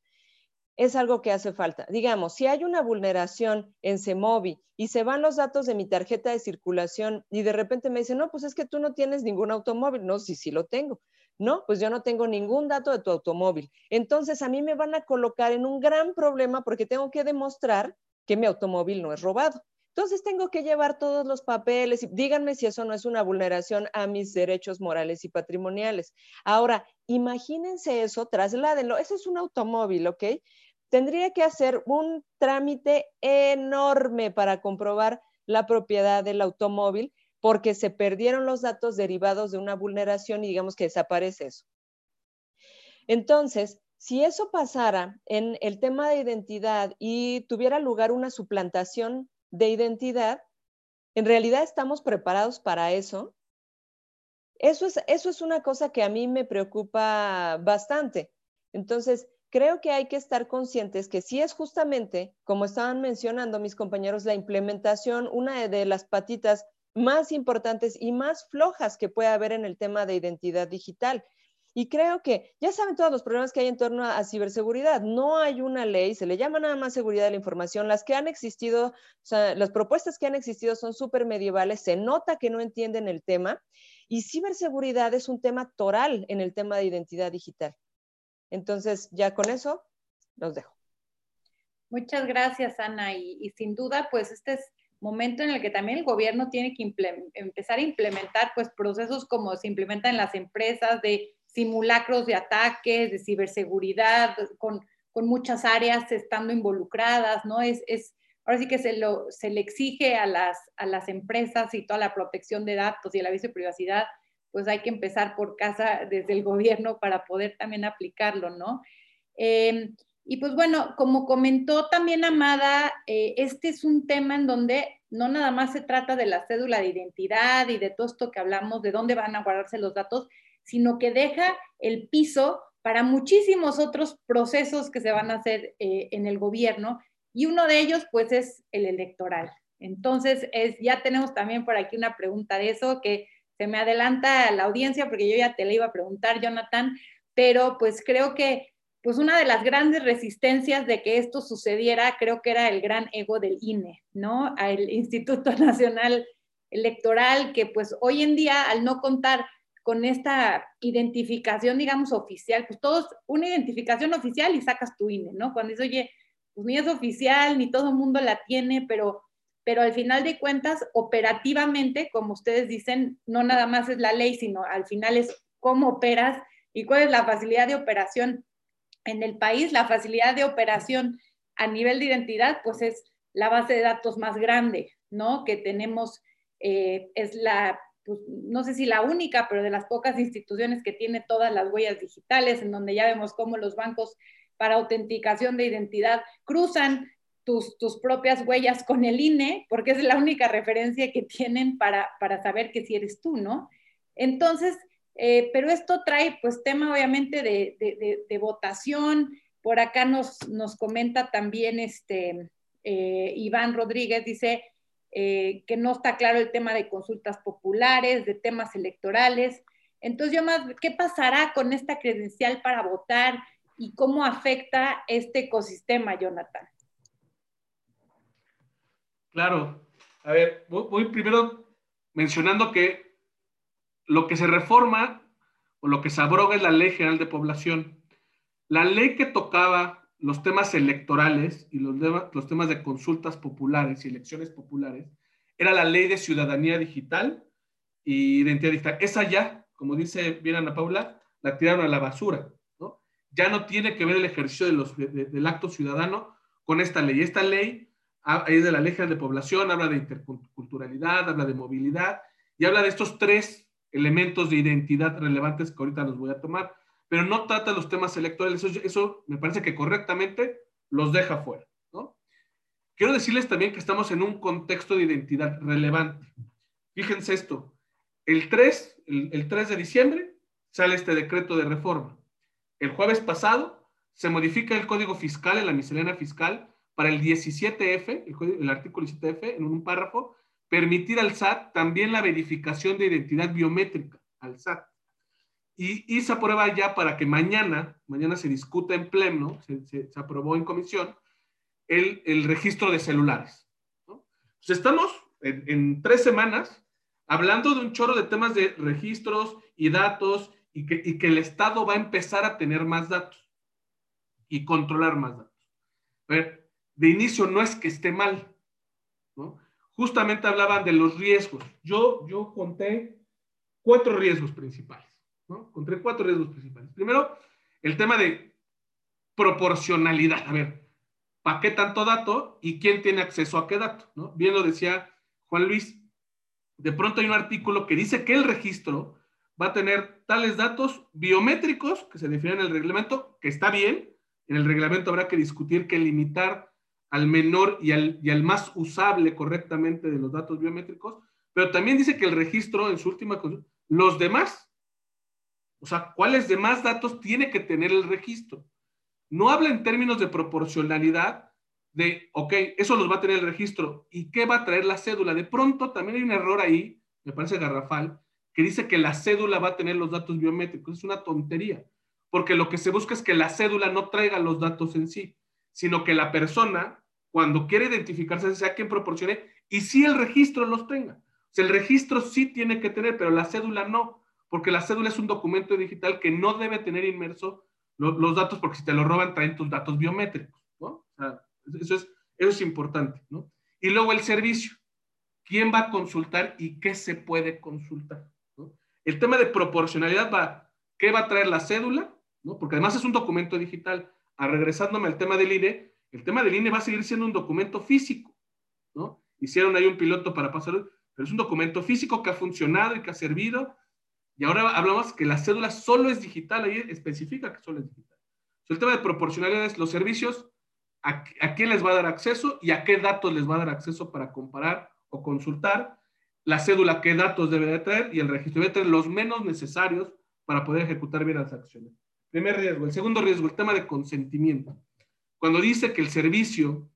es algo que hace falta. Digamos, si hay una vulneración en CEMOVI y se van los datos de mi tarjeta de circulación y de repente me dicen, no, pues es que tú no tienes ningún automóvil. No, sí, sí lo tengo. No, pues yo no tengo ningún dato de tu automóvil. Entonces a mí me van a colocar en un gran problema porque tengo que demostrar que mi automóvil no es robado. Entonces tengo que llevar todos los papeles y díganme si eso no es una vulneración a mis derechos morales y patrimoniales. Ahora, imagínense eso, trasládenlo, eso es un automóvil, ¿ok? Tendría que hacer un trámite enorme para comprobar la propiedad del automóvil porque se perdieron los datos derivados de una vulneración y digamos que desaparece eso. Entonces, si eso pasara en el tema de identidad y tuviera lugar una suplantación de identidad, ¿en realidad estamos preparados para eso? Eso es, eso es una cosa que a mí me preocupa bastante. Entonces, creo que hay que estar conscientes que si es justamente, como estaban mencionando mis compañeros, la implementación, una de las patitas más importantes y más flojas que puede haber en el tema de identidad digital. Y creo que ya saben todos los problemas que hay en torno a, ciberseguridad. No hay una ley, se le llama nada más seguridad de la información. Las que han existido, o sea, las propuestas que han existido son súper medievales, se nota que no entienden el tema. Y ciberseguridad es un tema toral en el tema de identidad digital. Entonces, ya con eso, los dejo. Muchas gracias, Ana. Y, y sin duda, pues este es momento en el que también el gobierno tiene que empezar a implementar pues procesos como se implementan en las empresas de simulacros de ataques, de ciberseguridad, con, con muchas áreas estando involucradas, ¿no? Es, es ahora sí que se, lo, se le exige a las, a las empresas y toda la protección de datos y el aviso de privacidad, pues hay que empezar por casa desde el gobierno para poder también aplicarlo, ¿no? Em, y pues bueno, como comentó también Amada, eh, este es un tema en donde no nada más se trata de la cédula de identidad y de todo esto que hablamos, de dónde van a guardarse los datos, sino que deja el piso para muchísimos otros procesos que se van a hacer eh, en el gobierno y uno de ellos pues es el electoral. Entonces, es, ya tenemos también por aquí una pregunta de eso que se me adelanta a la audiencia porque yo ya te la iba a preguntar, Jonathan, pero pues creo que pues una de las grandes resistencias de que esto sucediera, creo que era el gran ego del INE, ¿no? El Instituto *laughs* Nacional Electoral, que pues hoy en día, al no contar con esta identificación, digamos, oficial, pues todos, una identificación oficial y sacas tu INE, ¿no? Cuando dices, oye, pues ni es oficial, ni todo el mundo la tiene, pero, pero al final de cuentas, operativamente, como ustedes dicen, no nada más es la ley, sino al final es cómo operas y cuál es la facilidad de operación en el país la facilidad de operación a nivel de identidad, pues es la base de datos más grande, ¿no? Que tenemos, eh, es la, pues, no sé si la única, pero de las pocas instituciones que tiene todas las huellas digitales, en donde ya vemos cómo los bancos para autenticación de identidad cruzan tus, tus propias huellas con el INE, porque es la única referencia que tienen para, para saber que si eres tú, ¿no? Entonces, eh, pero esto trae pues tema obviamente de, votación. Por acá nos, nos comenta también este, eh, Iván Rodríguez, dice eh, que no está claro el tema de consultas populares, de temas electorales. Entonces yo más, ¿qué pasará con esta credencial para votar y cómo afecta este ecosistema, Jonathan? Claro. A ver, voy primero mencionando que lo que se reforma o lo que se abroga es la Ley General de Población. La ley que tocaba los temas electorales y los, temas de consultas populares y elecciones populares era la Ley de Ciudadanía Digital y Identidad Digital. Esa ya, como dice bien Ana Paula, la tiraron a la basura. ¿no? Ya no tiene que ver el ejercicio del acto ciudadano con esta ley. Esta ley es de la Ley de Población, habla de interculturalidad, habla de movilidad y habla de estos tres elementos de identidad relevantes que ahorita los voy a tomar, pero no trata los temas electorales. Eso, me parece que correctamente los deja fuera. Quiero decirles también que estamos en un contexto de identidad relevante. Fíjense esto, el 3, el, 3 de diciembre sale este decreto de reforma. El jueves pasado se modifica el código fiscal en la miscelánea fiscal para el 17F, el, el artículo 17F, en un párrafo, permitir al SAT también la verificación de identidad biométrica al SAT. Y, se aprueba ya para que mañana, mañana se discuta en pleno, se, aprobó en comisión, el, el, registro de celulares. ¿no? Pues estamos en, en, tres semanas hablando de un chorro de temas de registros y datos y que, y que el Estado va a empezar a tener más datos y controlar más datos. De inicio no es que esté mal, justamente hablaban de los riesgos. Yo, yo conté cuatro riesgos principales, ¿no? Conté cuatro riesgos principales. Primero, el tema de proporcionalidad. A ver, ¿para qué tanto dato y quién tiene acceso a qué dato? ¿no? Bien lo decía Juan Luis. De pronto hay un artículo que dice que el registro va a tener tales datos biométricos que se definen en el reglamento, que está bien. En el reglamento habrá que discutir que limitar al menor y al, y al más usable correctamente de los datos biométricos, pero también dice que el registro en su última los demás, o sea, cuáles demás datos tiene que tener el registro. No habla en términos de proporcionalidad de, ok, eso los va a tener el registro y qué va a traer la cédula. De pronto también hay un error ahí, me parece garrafal, que dice que la cédula va a tener los datos biométricos. Es una tontería, porque lo que se busca es que la cédula no traiga los datos en sí, sino que la persona, cuando quiere identificarse, sea quien proporcione y si el registro los tenga. O sea, el registro sí tiene que tener, pero la cédula no, porque la cédula es un documento digital que no debe tener inmerso los, datos, porque si te lo roban, traen tus datos biométricos, eso es, eso es importante. Y luego el servicio. ¿Quién va a consultar y qué se puede consultar? El tema de proporcionalidad va, ¿qué va a traer la cédula? ¿no? Porque además es un documento digital a regresándome al tema del INE, el tema del INE va a seguir siendo un documento físico. Hicieron ahí un piloto para pasar, pero es un documento físico que ha funcionado y que ha servido. Y ahora hablamos que la cédula solo es digital, ahí especifica que solo es digital. el tema de proporcionalidad es los servicios, a, a quién les va a dar acceso y a qué datos les va a dar acceso para comparar o consultar. La cédula, qué datos debe de traer y el registro debe traer los menos necesarios para poder ejecutar bien las acciones. Primer riesgo. El segundo riesgo, el tema de consentimiento. Cuando dice que el servicio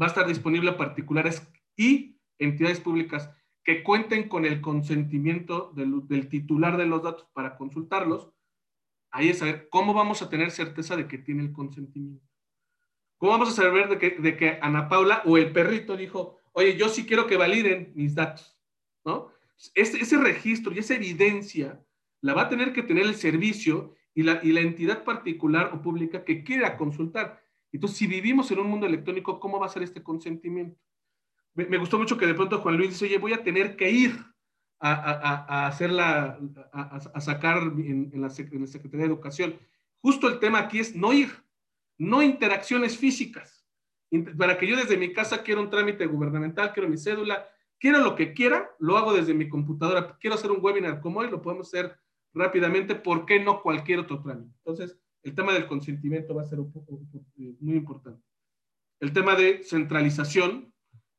va a estar disponible a particulares y entidades públicas que cuenten con el consentimiento del, titular de los datos para consultarlos, ahí es saber cómo vamos a tener certeza de que tiene el consentimiento. ¿Cómo vamos a saber de que, Ana Paula o el perrito dijo, oye, yo sí quiero que validen mis datos? ¿No? Ese, ese registro y esa evidencia la va a tener que tener el servicio y la, y la entidad particular o pública que quiera consultar. Entonces, si vivimos en un mundo electrónico, ¿cómo va a ser este consentimiento? Me, gustó mucho que de pronto Juan Luis dice, oye, voy a tener que ir a, a, a hacerla, a, sacar en, en, la, Secretaría de Educación. Justo el tema aquí es no ir, no interacciones físicas. Para que yo desde mi casa quiero un trámite gubernamental, quiero mi cédula, quiero lo que quiera, lo hago desde mi computadora. Quiero hacer un webinar como hoy, lo podemos hacer rápidamente, ¿por qué no cualquier otro trámite? Entonces, el tema del consentimiento va a ser un poco, muy importante. El tema de centralización,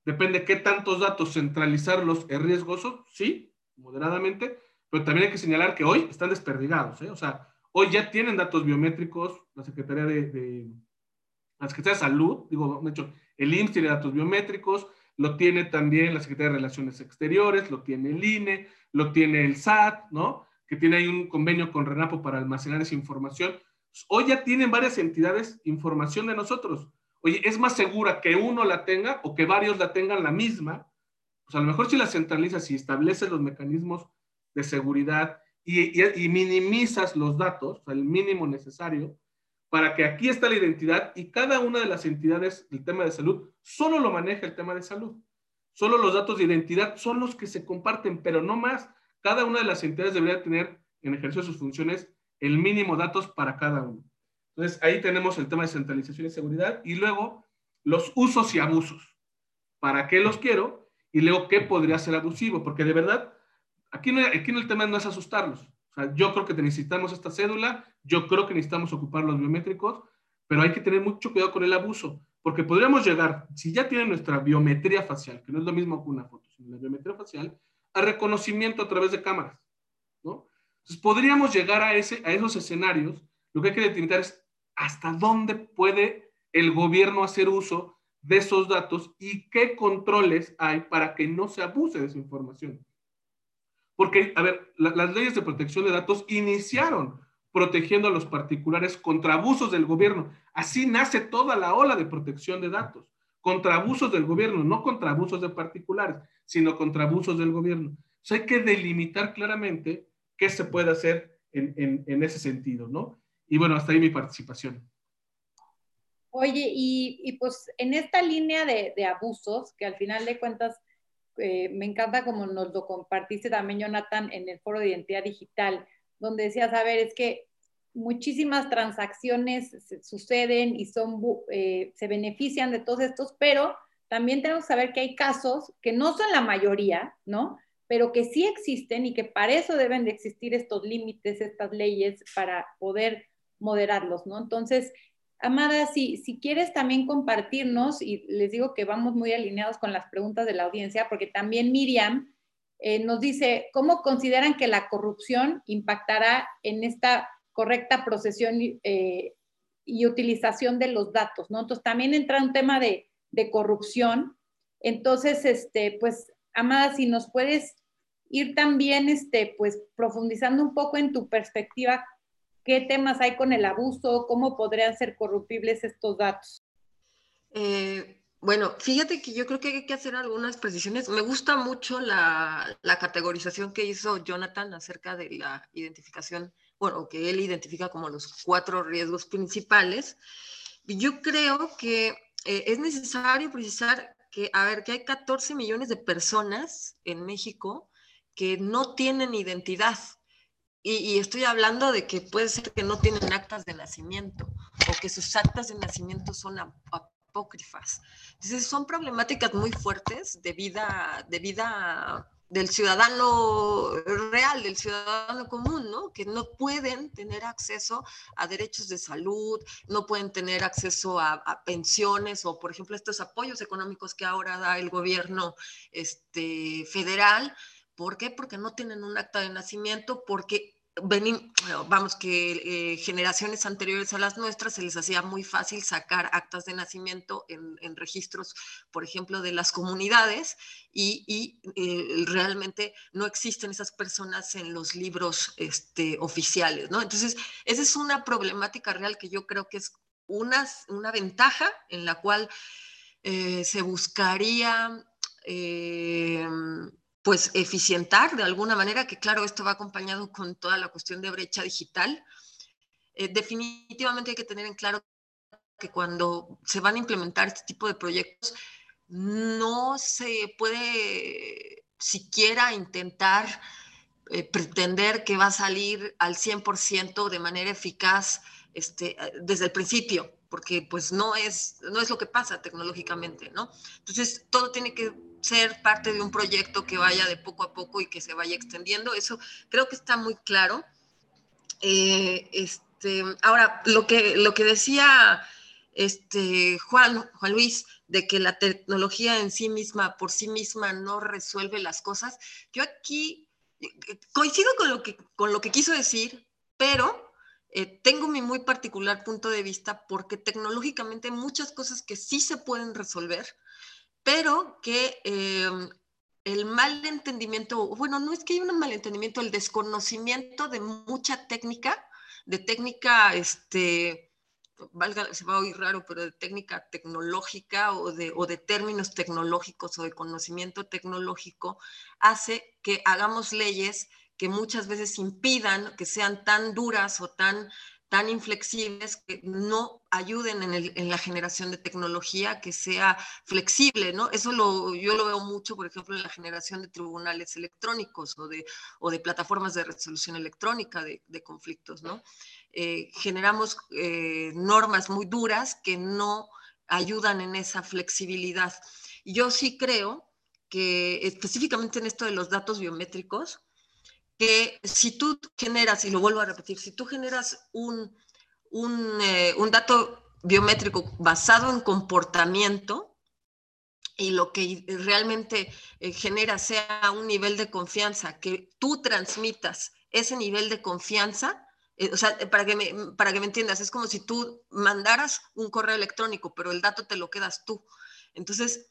depende qué tantos datos centralizarlos es riesgoso, sí, moderadamente, pero también hay que señalar que hoy están desperdigados, ¿eh? o sea, hoy ya tienen datos biométricos, la Secretaría de, la Secretaría de Salud, digo, de hecho, el IMSS tiene datos biométricos, lo tiene también la Secretaría de Relaciones Exteriores, lo tiene el INE, lo tiene el SAT, ¿no? Que tiene ahí un convenio con RENAPO para almacenar esa información. Hoy ya tienen varias entidades información de nosotros. Oye, ¿es más segura que uno la tenga o que varios la tengan la misma? Pues a lo mejor si la centralizas y estableces los mecanismos de seguridad y, minimizas los datos, el mínimo necesario, para que aquí está la identidad y cada una de las entidades del tema de salud solo lo maneja el tema de salud. Solo los datos de identidad son los que se comparten, pero no más. Cada una de las entidades debería tener en ejercicio de sus funciones el mínimo datos para cada uno. Entonces, ahí tenemos el tema de centralización y seguridad y luego los usos y abusos. ¿Para qué los quiero? Y luego, ¿qué podría ser abusivo? Porque de verdad, aquí, no, aquí el tema no es asustarlos. O sea, yo creo que necesitamos esta cédula, yo creo que necesitamos ocupar los biométricos, pero hay que tener mucho cuidado con el abuso, porque podríamos llegar, si ya tienen nuestra biometría facial, que no es lo mismo que una foto, sino la biometría facial, a reconocimiento a través de cámaras, ¿no? Entonces, podríamos llegar a, ese, a esos escenarios. Lo que hay que determinar es hasta dónde puede el gobierno hacer uso de esos datos y qué controles hay para que no se abuse de esa información. Porque, a ver, las leyes de protección de datos iniciaron protegiendo a los particulares contra abusos del gobierno. Así nace toda la ola de protección de datos, contra abusos del gobierno, no contra abusos de particulares, sino contra abusos del gobierno. Entonces hay que delimitar claramente qué se puede hacer en, ese sentido, ¿no? Y bueno, hasta ahí mi participación. Oye, y, pues en esta línea de, abusos, que al final de cuentas eh, me encanta como nos lo compartiste también, Jonathan, en el foro de identidad digital, donde decías, a ver, es que muchísimas transacciones suceden y son, eh, se benefician de todos estos, pero también tenemos que saber que hay casos que no son la mayoría, ¿no? pero que sí existen y que para eso deben de existir estos límites, estas leyes, para poder moderarlos, ¿no? Entonces, Amada, si, si quieres también compartirnos, y les digo que vamos muy alineados con las preguntas de la audiencia, porque también Miriam eh, nos dice, ¿cómo consideran que la corrupción impactará en esta correcta procesión eh, y utilización de los datos, ¿no? Entonces, también entra un tema de, de corrupción. Entonces, este, pues, Amada, si nos puedes ir también este, pues, profundizando un poco en tu perspectiva, qué temas hay con el abuso, cómo podrían ser corruptibles estos datos. Eh, bueno, fíjate que yo creo que hay que hacer algunas precisiones. Me gusta mucho la, categorización que hizo Jonathan acerca de la identificación, bueno, que él identifica como los cuatro riesgos principales. Yo creo que eh, es necesario precisar que, a ver, que hay 14 millones de personas en México que no tienen identidad. Y, estoy hablando de que puede ser que no tienen actas de nacimiento o que sus actas de nacimiento son apócrifas. Entonces son problemáticas muy fuertes de vida, de vida del ciudadano real, del ciudadano común, ¿no? Que no pueden tener acceso a derechos de salud, no pueden tener acceso a, a, pensiones o, por ejemplo, estos apoyos económicos que ahora da el gobierno este, federal, ¿Por qué? Porque no tienen un acta de nacimiento, porque vamos, que eh, generaciones anteriores a las nuestras se les hacía muy fácil sacar actas de nacimiento en, registros, por ejemplo, de las comunidades y, eh, realmente no existen esas personas en los libros este, oficiales, ¿no? Entonces, esa es una problemática real que yo creo que es una, una ventaja en la cual eh, se buscaría pues eficientar de alguna manera, que claro, esto va acompañado con toda la cuestión de brecha digital. Eh, definitivamente hay que tener en claro que cuando se van a implementar este tipo de proyectos, no se puede siquiera intentar eh, pretender que va a salir al 100% de manera eficaz este, desde el principio, porque pues no es, no es lo que pasa tecnológicamente, ¿no? Entonces, todo tiene que ser parte de un proyecto que vaya de poco a poco y que se vaya extendiendo. Eso creo que está muy claro. Eh, este, ahora, lo que, lo que decía este, Juan, Juan Luis, de que la tecnología en sí misma, por sí misma, no resuelve las cosas, yo aquí eh, coincido con lo que, con lo que quiso decir, pero eh, tengo mi muy particular punto de vista porque tecnológicamente muchas cosas que sí se pueden resolver, pero que em, el mal entendimiento, bueno, no es que haya un malentendimiento, el desconocimiento de mucha técnica, de técnica, este, valga, se va a oír raro, pero de técnica tecnológica o de, o de términos tecnológicos o de conocimiento tecnológico, hace que hagamos leyes que muchas veces impidan que sean tan duras o tan tan inflexibles que no ayuden en, la generación de tecnología que sea flexible, ¿no? Eso lo, yo lo veo mucho, por ejemplo, en la generación de tribunales electrónicos o de, o de plataformas de resolución electrónica de, conflictos, ¿no? Eh, generamos eh, normas muy duras que no ayudan en esa flexibilidad. Yo sí creo que específicamente en esto de los datos biométricos, que si tú generas, y lo vuelvo a repetir, si tú generas un, un, eh, un dato biométrico basado en comportamiento, y lo que realmente eh, genera sea un nivel de confianza, que tú transmitas ese nivel de confianza, eh, o sea, para que, me, para que me entiendas, es como si tú mandaras un correo electrónico, pero el dato te lo quedas tú. Entonces,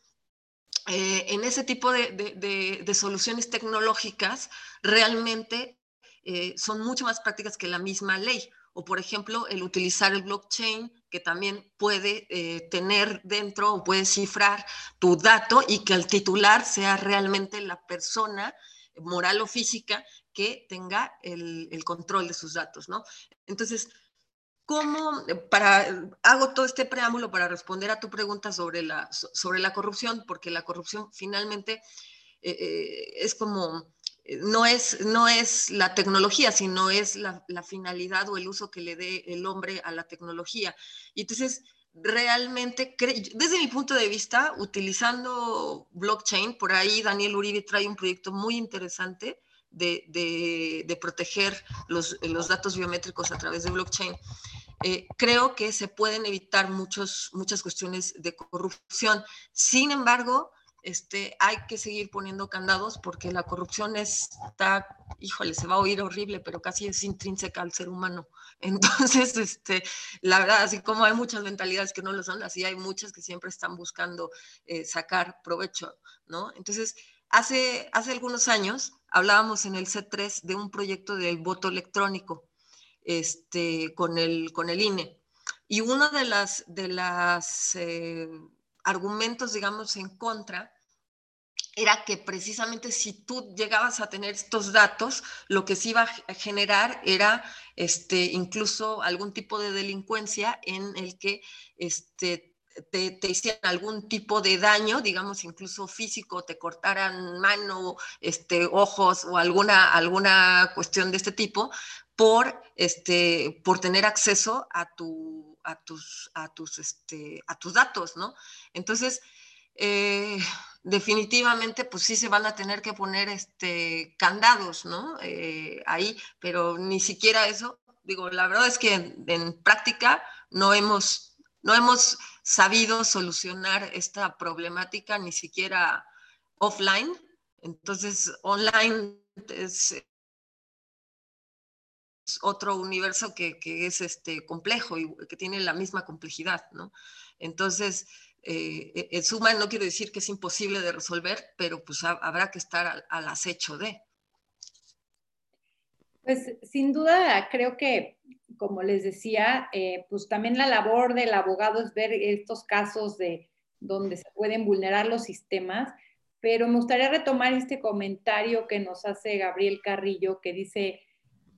eh, en ese tipo de, soluciones tecnológicas realmente eh, son mucho más prácticas que la misma ley. O, por ejemplo, el utilizar el blockchain, que también puede eh, tener dentro o puede cifrar tu dato y que el titular sea realmente la persona moral o física que tenga el, el control de sus datos, ¿no? Entonces, ¿Cómo, para, hago todo este preámbulo para responder a tu pregunta sobre la, sobre la corrupción, porque la corrupción finalmente eh, eh, es como, eh, no es, no es la tecnología, sino es la, la, finalidad o el uso que le dé el hombre a la tecnología. Y entonces, realmente, desde mi punto de vista, utilizando blockchain, por ahí Daniel Uribe trae un proyecto muy interesante de, de, proteger los, los datos biométricos a través de blockchain. Eh, creo que se pueden evitar muchos, muchas cuestiones de corrupción. Sin embargo, este, hay que seguir poniendo candados porque la corrupción está, híjole, se va a oír horrible, pero casi es intrínseca al ser humano. *laughs* Entonces, este, la verdad, así como hay muchas mentalidades que no lo son, así hay muchas que siempre están buscando eh, sacar provecho, ¿no? Entonces, hace, hace algunos años hablábamos en el C3 de un proyecto del voto electrónico este, con, el, con el INE. Y uno de las, de las eh, argumentos, digamos, en contra era que precisamente si tú llegabas a tener estos datos, lo que se iba a generar era este, incluso algún tipo de delincuencia en el que este, te, te, hicieran algún tipo de daño, digamos incluso físico, te cortaran mano, este, ojos o alguna, alguna cuestión de este tipo, por, este, por tener acceso a, tu, a, tus, a, tus, este, a tus datos, ¿no? Entonces, eh, definitivamente, pues sí se van a tener que poner este, candados, ¿no? Eh, ahí, pero ni siquiera eso, digo, la verdad es que en, práctica no hemos, no hemos sabido solucionar esta problemática ni siquiera offline. Entonces, online es, otro universo que, es este, complejo y que tiene la misma complejidad, ¿no? Entonces, eh, en suma, no quiero decir que es imposible de resolver, pero pues habrá que estar al, acecho de. Pues sin duda, creo que, como les decía, eh, pues también la labor del abogado es ver estos casos de donde se pueden vulnerar los sistemas, pero me gustaría retomar este comentario que nos hace Gabriel Carrillo, que dice,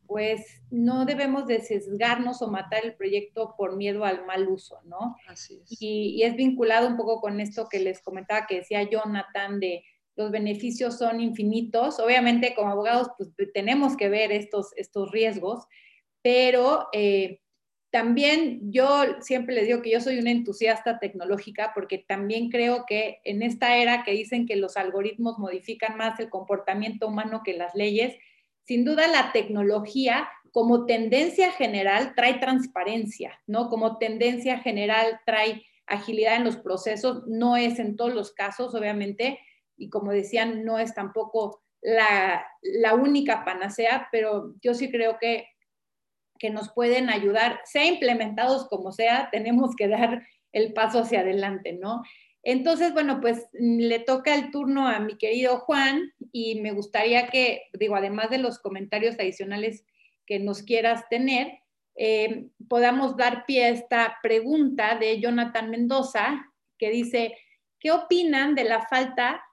pues no debemos de sesgarnos o matar el proyecto por miedo al mal uso, ¿no? Así es. Y, es vinculado un poco con esto que les comentaba, que decía Jonathan, de los beneficios son infinitos. Obviamente como abogados pues tenemos que ver estos, estos riesgos, pero eh, también yo siempre les digo que yo soy una entusiasta tecnológica porque también creo que en esta era que dicen que los algoritmos modifican más el comportamiento humano que las leyes, sin duda la tecnología como tendencia general trae transparencia, ¿no? Como tendencia general trae agilidad en los procesos, no es en todos los casos, obviamente, y como decían, no es tampoco la, única panacea, pero yo sí creo que, que nos pueden ayudar, sea implementados como sea, *laughs* tenemos que dar el paso hacia adelante, ¿no? Entonces, bueno, pues mm, le toca el turno a mi querido Juan y me gustaría que, digo, además de los comentarios adicionales que nos quieras tener, eh, podamos dar pie a esta pregunta de Jonathan Mendoza, que dice, ¿qué opinan de la falta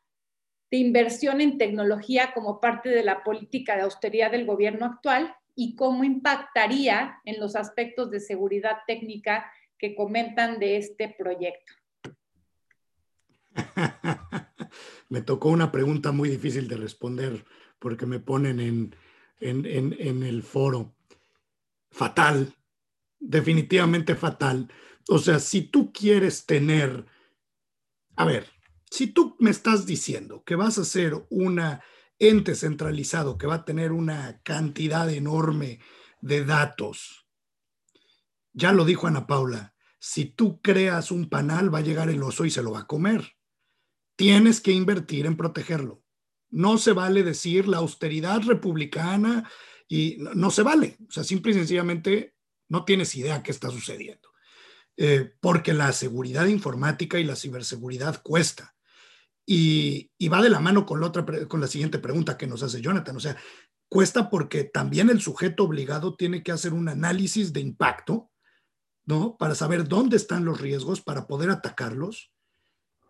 de inversión en tecnología como parte de la política de austeridad del gobierno actual y cómo impactaría en los aspectos de seguridad técnica que comentan de este proyecto? *laughs* me tocó una pregunta muy difícil de responder porque me ponen en, en, el foro. Fatal, definitivamente fatal. O sea, si tú quieres tener, a ver, si tú me estás diciendo que vas a ser un ente centralizado que va a tener una cantidad enorme de datos, ya lo dijo Ana Paula, si tú creas un panal va a llegar el oso y se lo va a comer tienes que invertir en protegerlo. No se vale decir la austeridad republicana y no, se vale. O sea, simple y sencillamente no tienes idea qué está sucediendo. Eh, porque la seguridad informática y la ciberseguridad cuesta. Y, va de la mano con la, otra, con la siguiente pregunta que nos hace Jonathan. O sea, cuesta porque también el sujeto obligado tiene que hacer un análisis de impacto, ¿no? Para saber dónde están los riesgos, para poder atacarlos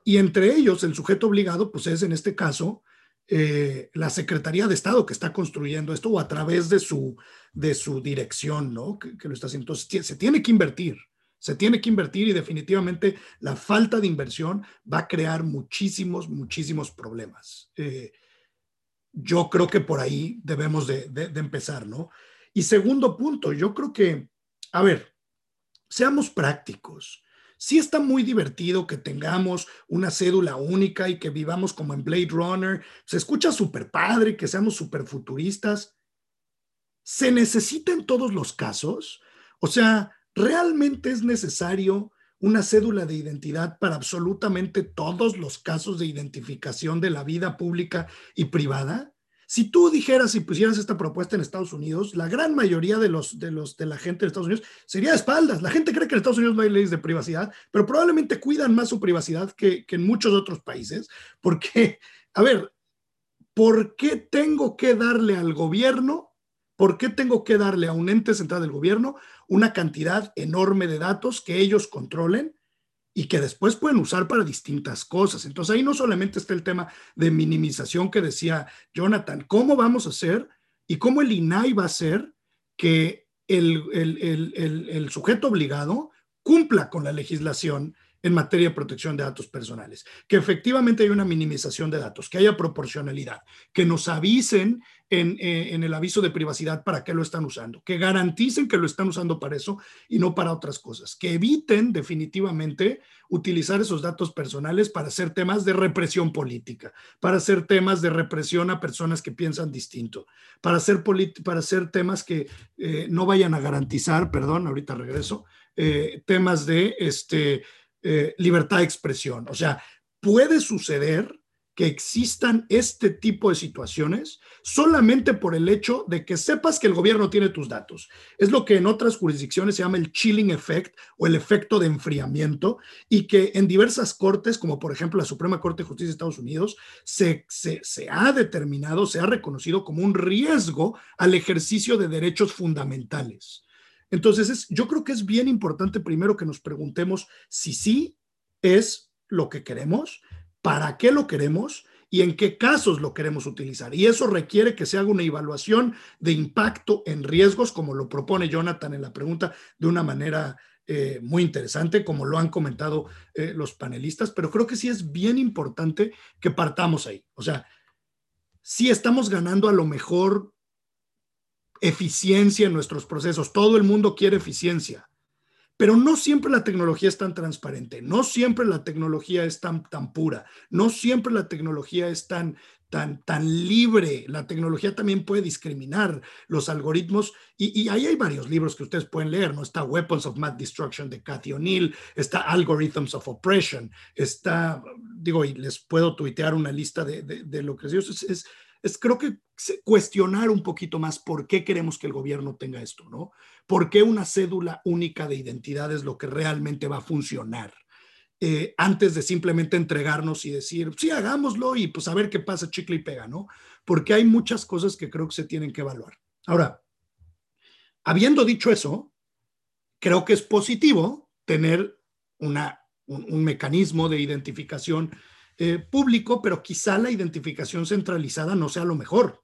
y entre ellos, el sujeto obligado, pues es en este caso eh, la Secretaría de Estado que está construyendo esto o a través de su, de su dirección, ¿no? Que, lo está haciendo. Entonces, se tiene que invertir, se tiene que invertir y definitivamente la falta de inversión va a crear muchísimos, muchísimos problemas. Eh, yo creo que por ahí debemos de, de empezar, ¿no? Y segundo punto, yo creo que, a ver, seamos prácticos sí está muy divertido que tengamos una cédula única y que vivamos como en Blade Runner. Se escucha súper padre, que seamos súper futuristas. ¿Se necesita en todos los casos? O sea, ¿realmente es necesario una cédula de identidad para absolutamente todos los casos de identificación de la vida pública y privada? Si tú dijeras y pusieras esta propuesta en Estados Unidos, la gran mayoría de, los, de, los, de la gente de Estados Unidos sería de espaldas. La gente cree que en Estados Unidos no hay leyes de privacidad, pero probablemente cuidan más su privacidad que, que en muchos otros países, porque, a ver, ¿por qué tengo que darle al gobierno, por qué tengo que darle a un ente central del gobierno una cantidad enorme de datos que ellos controlen y que después pueden usar para distintas cosas. Entonces ahí no solamente está el tema de minimización que decía Jonathan, ¿cómo vamos a hacer y cómo el INAI va a hacer que el, el sujeto obligado cumpla con la legislación en materia de protección de datos personales, que efectivamente hay una minimización de datos, que haya proporcionalidad, que nos avisen eh, en, el aviso de privacidad para qué lo están usando, que garanticen que lo están usando para eso y no para otras cosas, que eviten definitivamente utilizar esos datos personales para hacer temas de represión política, para hacer temas de represión a personas que piensan distinto, para hacer, para hacer temas que eh, no vayan a garantizar, perdón, ahorita regreso, eh, temas de este, libertad de expresión. O sea, puede suceder que existan este tipo de situaciones solamente por el hecho de que sepas que el gobierno tiene tus datos. Es lo que en otras jurisdicciones se llama el chilling effect o el efecto de enfriamiento y que en diversas cortes, como por ejemplo la Suprema Corte de Justicia de Estados Unidos, se, se, ha determinado, se ha reconocido como un riesgo al ejercicio de derechos fundamentales. Entonces, yo creo que es bien importante primero que nos preguntemos si sí es lo que queremos para qué lo queremos y en qué casos lo queremos utilizar. Y eso requiere que se haga una evaluación de impacto en riesgos, como lo propone Jonathan en la pregunta, de una manera eh, muy interesante, como lo han comentado eh, los panelistas, pero creo que sí es bien importante que partamos ahí. O sea, sí estamos ganando a lo mejor eficiencia en nuestros procesos. Todo el mundo quiere eficiencia. Pero no siempre la tecnología es tan transparente, no siempre la tecnología es tan, tan pura, no siempre la tecnología es tan, tan, tan libre. La tecnología también puede discriminar los algoritmos y, ahí hay varios libros que ustedes pueden leer, ¿no? Está Weapons of Math Destruction de Cathy O'Neill, está Algorithms of Oppression, está, digo, y les puedo tuitear una lista de, de, lo que es, es, es creo que cuestionar un poquito más por qué queremos que el gobierno tenga esto, ¿no? ¿Por qué una cédula única de identidad es lo que realmente va a funcionar? Eh, antes de simplemente entregarnos y decir, sí, hagámoslo y pues a ver qué pasa, chicle y pega, ¿no? Porque hay muchas cosas que creo que se tienen que evaluar. Ahora, habiendo dicho eso, creo que es positivo tener una, un mecanismo de identificación eh, público, pero quizá la identificación centralizada no sea lo mejor.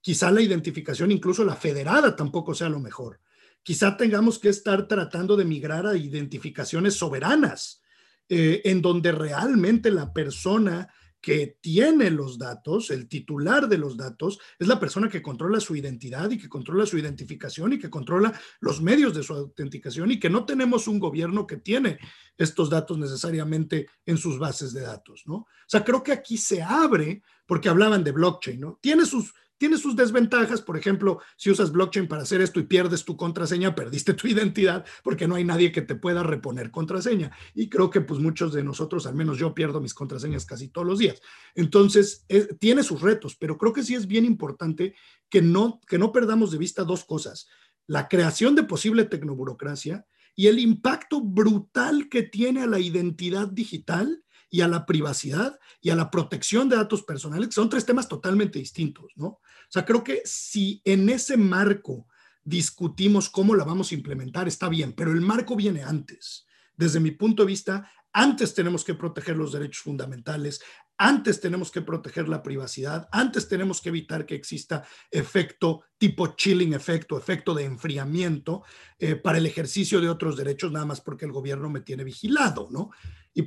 Quizá la identificación, incluso la federada, tampoco sea lo mejor. Quizá tengamos que estar tratando de migrar a identificaciones soberanas, eh, en donde realmente la persona que tiene los datos, el titular de los datos, es la persona que controla su identidad y que controla su identificación y que controla los medios de su autenticación y que no tenemos un gobierno que tiene estos datos necesariamente en sus bases de datos, ¿no? O sea, creo que aquí se abre, porque hablaban de blockchain, ¿no? Tiene sus, tiene sus desventajas, por ejemplo, si usas blockchain para hacer esto y pierdes tu contraseña, perdiste tu *laughs* identidad porque no hay nadie que te pueda reponer contraseña. Y creo que pues muchos de nosotros, al menos yo pierdo mis contraseñas casi todos los días. Entonces, tiene sus retos, pero creo que sí es bien importante que no, que no perdamos de vista dos cosas. La creación de posible tecnoburocracia y el impacto brutal que tiene a la identidad digital y a la privacidad y a la protección de datos personales, que son tres temas totalmente distintos, ¿no? O sea, creo que si en ese marco discutimos cómo la vamos a implementar, está bien, pero el marco viene antes. Desde mi punto de vista, antes tenemos que proteger los derechos fundamentales, antes tenemos que proteger la privacidad, antes tenemos que evitar que exista efecto tipo chilling efecto, efecto de enfriamiento eh, para el ejercicio de otros derechos, nada más porque el gobierno me tiene vigilado, ¿no?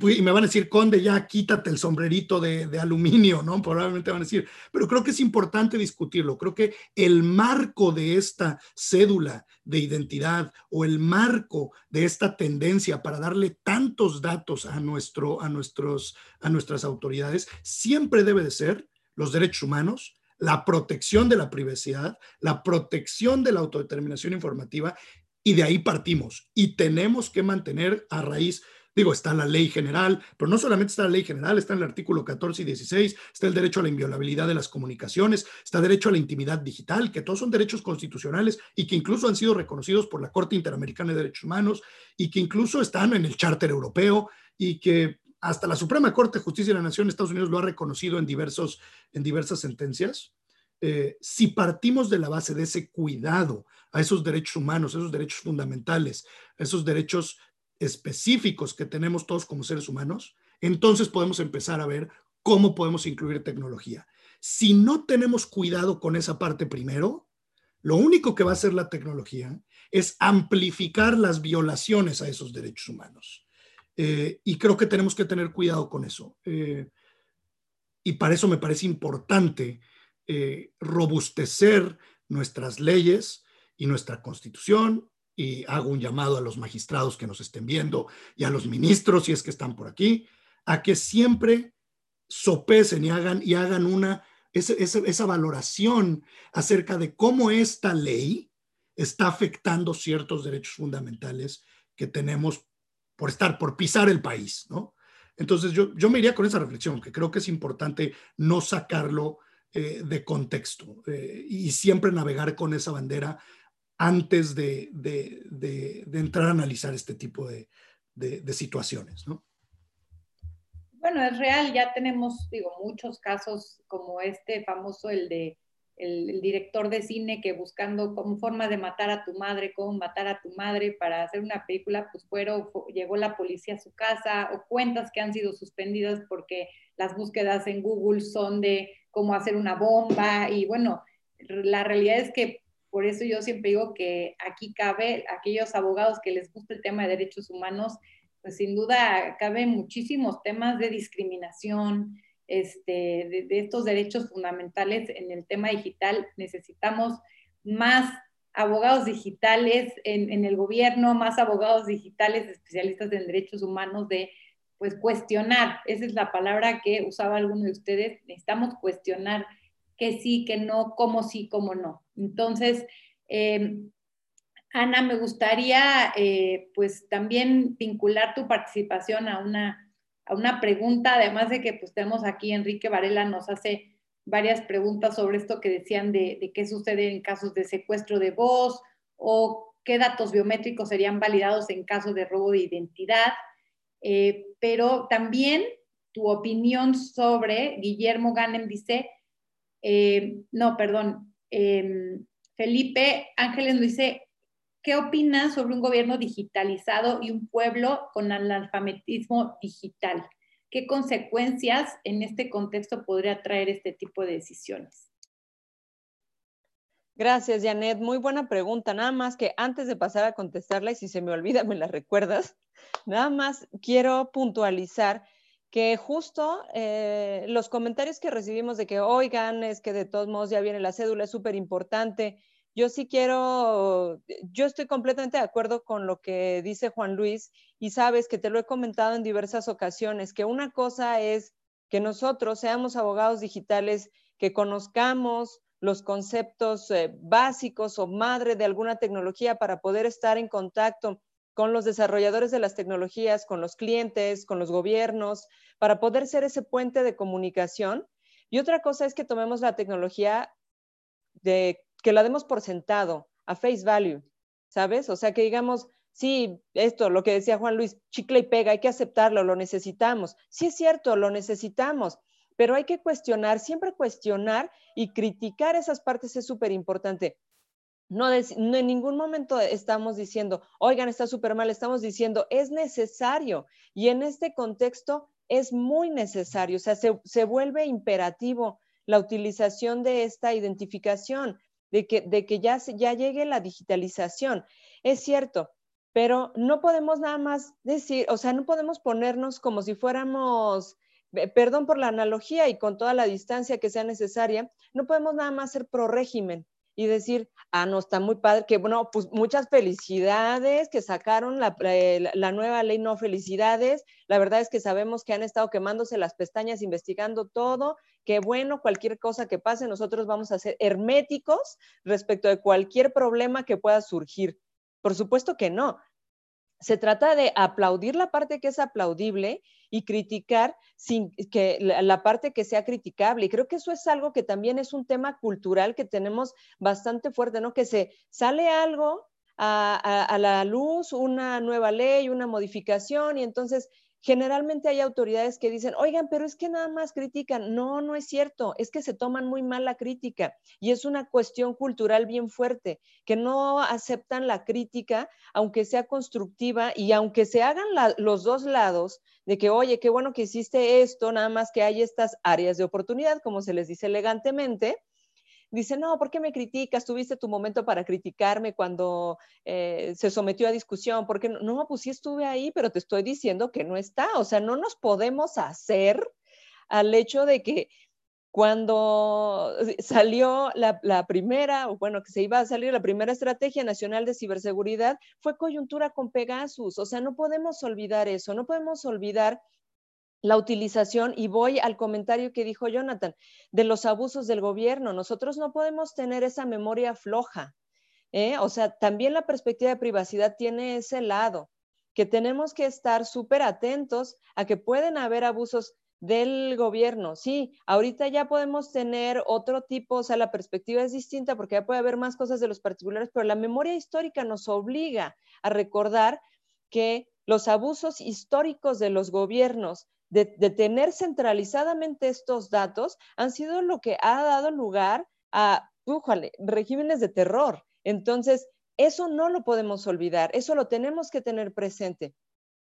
Pues, y, me van a decir, Conde, ya quítate el sombrerito de, de, aluminio, ¿no? *laughs* Probablemente van a decir, pero creo que es importante discutirlo. Creo que el marco de esta cédula de identidad o el marco de esta tendencia para darle tantos datos a, nuestro, a, nuestros, a nuestras autoridades siempre debe de ser los derechos humanos, la protección de la privacidad, la protección de la autodeterminación informativa, y de ahí partimos. Y tenemos que mantener a raíz Digo, está la ley general, pero no solamente está la ley general, está en el artículo 14 y 16, está el derecho a la inviolabilidad de las comunicaciones, está el derecho a la intimidad digital, que todos son derechos constitucionales y que incluso han sido reconocidos por la Corte Interamericana de Derechos Humanos y que incluso están en el Charter Europeo y que hasta la Suprema Corte de Justicia de la Nación de Estados Unidos lo ha reconocido en, diversos, en diversas sentencias. Eh, si partimos de la base de ese cuidado a esos derechos humanos, esos derechos fundamentales, esos derechos específicos que tenemos todos como seres humanos, entonces podemos empezar a ver cómo podemos incluir tecnología. Si no tenemos cuidado con esa parte primero, lo único que va a hacer la tecnología es amplificar las violaciones a esos derechos humanos. Eh, y creo que tenemos que tener cuidado con eso. Eh, y para eso me parece importante eh, robustecer nuestras leyes y nuestra constitución y hago un llamado a los magistrados que nos estén viendo y a los ministros, si es que están por aquí, a que siempre sopesen y hagan, y hagan una, esa, esa valoración acerca de cómo esta ley está afectando ciertos derechos fundamentales que tenemos por estar, por pisar el país, ¿no? Entonces yo, yo me iría con esa reflexión, que creo que es importante no sacarlo eh, de contexto eh, y siempre navegar con esa bandera antes de, entrar a analizar este tipo de, situaciones, ¿no? Bueno, es real, ya tenemos, digo, muchos casos como este famoso, el de el, director de cine que buscando como forma de matar a tu madre, cómo matar a tu madre para hacer una película, pues fueron, llegó la policía a su casa o cuentas que han sido suspendidas porque las búsquedas en Google son de cómo hacer una bomba y bueno, la realidad es que por eso yo siempre digo que aquí cabe aquellos abogados que les gusta el tema de derechos humanos, pues sin duda caben muchísimos temas de discriminación, este, de, estos derechos fundamentales en el tema digital. Necesitamos más abogados digitales en, el gobierno, más abogados digitales especialistas en derechos humanos de pues cuestionar, esa es la palabra que usaba alguno de ustedes, necesitamos cuestionar que sí, que no, cómo sí, cómo no. Entonces, em, Ana, me gustaría eh, pues también vincular tu participación a una una pregunta, además de que pues tenemos aquí Enrique Varela nos hace varias preguntas sobre esto que decían de, qué sucede en casos de secuestro de voz o qué datos biométricos serían validados en caso de robo de identidad, eh, pero también tu opinión sobre Guillermo Ganem dice, eh, no, perdón, em, Felipe Ángeles nos dice, ¿Qué opinas sobre un gobierno digitalizado y un pueblo con analfabetismo digital? ¿Qué consecuencias en este contexto podría traer este tipo de decisiones? Gracias, Janet. Muy buena pregunta. Nada más que antes de pasar a contestarla, y si se me olvida, me la recuerdas, nada más quiero puntualizar que justo eh, los comentarios que recibimos de que, oigan, es que de todos modos ya viene la cédula, es súper importante yo sí quiero, yo estoy completamente de acuerdo con lo que dice Juan Luis y sabes que te lo he comentado en diversas ocasiones, que una cosa es que nosotros seamos abogados digitales, que conozcamos los conceptos eh, básicos o madre de alguna tecnología para poder estar en contacto con los desarrolladores de las tecnologías, con los clientes, con los gobiernos, para poder ser ese puente de comunicación. Y otra cosa es que tomemos la tecnología de que la demos por sentado, a face value, ¿sabes? O sea, que digamos, sí, esto, lo que decía Juan Luis, chicle y pega, hay que aceptarlo, lo necesitamos. Sí es cierto, lo necesitamos, pero hay que cuestionar, siempre cuestionar y criticar esas partes es súper importante. No, en ningún momento estamos diciendo, oigan, está súper mal, estamos diciendo, es necesario. Y en este contexto es muy necesario, o sea, se, se vuelve imperativo la utilización de esta identificación de que, de que ya, ya llegue la digitalización. Es cierto, pero no podemos nada más decir, o sea, no podemos ponernos como si fuéramos, perdón por la analogía y con toda la distancia que sea necesaria, no podemos nada más ser pro régimen y decir, ah, no, está muy padre, que bueno, pues muchas felicidades, que sacaron la, eh, la, nueva ley, no felicidades. La verdad es que sabemos que han estado quemándose las pestañas investigando todo, que bueno, cualquier cosa que pase, nosotros vamos a ser herméticos respecto de cualquier problema que pueda surgir. Por supuesto que no. Se trata de aplaudir la parte que es aplaudible y criticar sin que la, parte que sea criticable. Y creo que eso es algo que también es un tema cultural que tenemos bastante fuerte, ¿no? Que se sale algo a, a la luz, una nueva ley, una modificación, y entonces generalmente hay autoridades que dicen, oigan, pero es que nada más critican. No, no es cierto, es que se toman muy mal la crítica y es una cuestión cultural bien fuerte, que no aceptan la crítica, aunque sea constructiva y aunque se hagan los dos lados de que, oye, qué bueno que hiciste esto, nada más que hay estas áreas de oportunidad, como se les dice elegantemente, dice, no, ¿por qué me criticas? Tuviste tu momento para criticarme cuando eh, se sometió a discusión. porque no? no? Pues sí estuve ahí, pero te estoy diciendo que no está. O sea, no nos podemos hacer al hecho de que cuando salió la, la, primera, o bueno, que se iba a salir la primera estrategia nacional de ciberseguridad, fue coyuntura con Pegasus. O sea, no podemos olvidar eso, no podemos olvidar la utilización, y voy al comentario que dijo Jonathan, de los abusos del gobierno. Nosotros no podemos tener esa memoria floja. ¿eh? O sea, también la perspectiva de privacidad tiene ese lado. que tenemos que estar súper atentos a que pueden haber abusos del gobierno. Sí, ahorita ya podemos tener otro tipo, o sea, la perspectiva es distinta porque ya puede haber más cosas de los particulares, pero la memoria histórica nos obliga a recordar que los abusos históricos de los gobiernos de, tener centralizadamente estos datos han sido lo que ha dado lugar a regímenes de terror. Entonces, eso no lo podemos olvidar, eso lo tenemos que tener presente.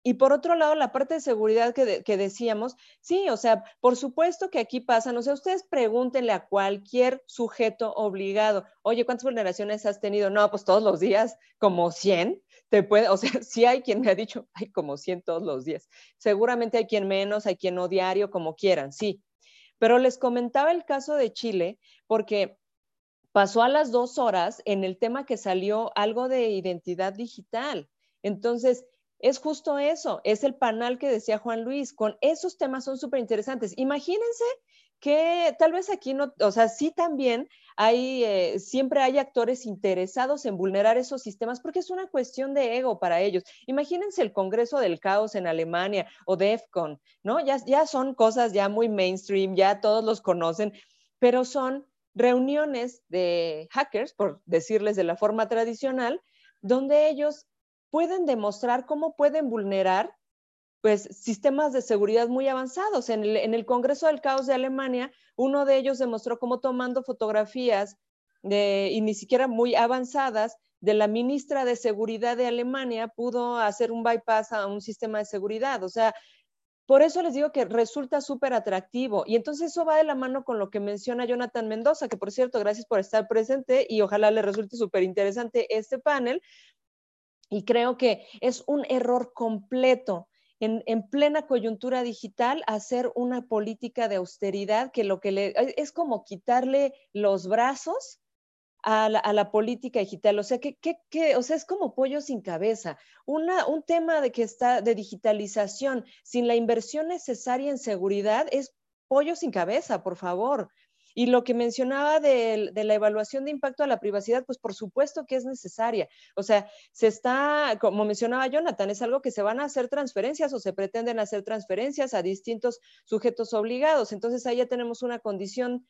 Y por otro lado, la parte de seguridad que, decíamos, sí, o sea, por supuesto que aquí pasa, o sea, ustedes pregúntenle a cualquier sujeto obligado, oye, ¿cuántas vulneraciones has tenido? No, pues todos los días, como 100, te puede, o sea, *laughs* sí hay quien me ha dicho, hay como 100 todos los días. Seguramente hay quien menos, hay quien no diario, como quieran, sí. Pero les comentaba el caso de Chile, porque pasó a las dos horas en el tema que salió algo de identidad digital. Entonces, es justo eso, es el panel que decía Juan Luis, con esos temas son súper interesantes. Imagínense que tal vez aquí no, o sea, sí también hay, eh, siempre hay actores interesados en vulnerar esos sistemas porque es una cuestión de ego para ellos. Imagínense el Congreso del Caos en Alemania o DEFCON, ¿no? Ya, ya son cosas ya muy mainstream, ya todos los conocen, pero son reuniones de hackers, por decirles de la forma tradicional, donde ellos pueden demostrar cómo pueden vulnerar pues sistemas de seguridad muy avanzados. En el, Congreso del Caos de Alemania, uno de ellos demostró cómo tomando fotografías y ni siquiera muy avanzadas de la ministra de Seguridad de Alemania pudo hacer un bypass a un sistema de seguridad. O sea, por eso les digo que resulta súper atractivo. Y entonces eso va de la mano con lo que menciona Jonathan Mendoza, que por cierto, gracias por estar presente y ojalá le resulte súper interesante este panel, y creo que es un error completo en, plena coyuntura digital hacer una política de austeridad que lo que le es como quitarle los brazos a la, política digital. O sea, que, o sea, es como pollo sin cabeza. Un tema de que está de digitalización sin la inversión necesaria en seguridad es pollo sin cabeza, por favor. Y lo que mencionaba de, la evaluación de impacto a la privacidad, pues por supuesto que es necesaria. O sea, se está, como mencionaba Jonathan, es algo que se van a hacer transferencias o se pretenden hacer transferencias a distintos sujetos obligados. Entonces ahí ya tenemos una condición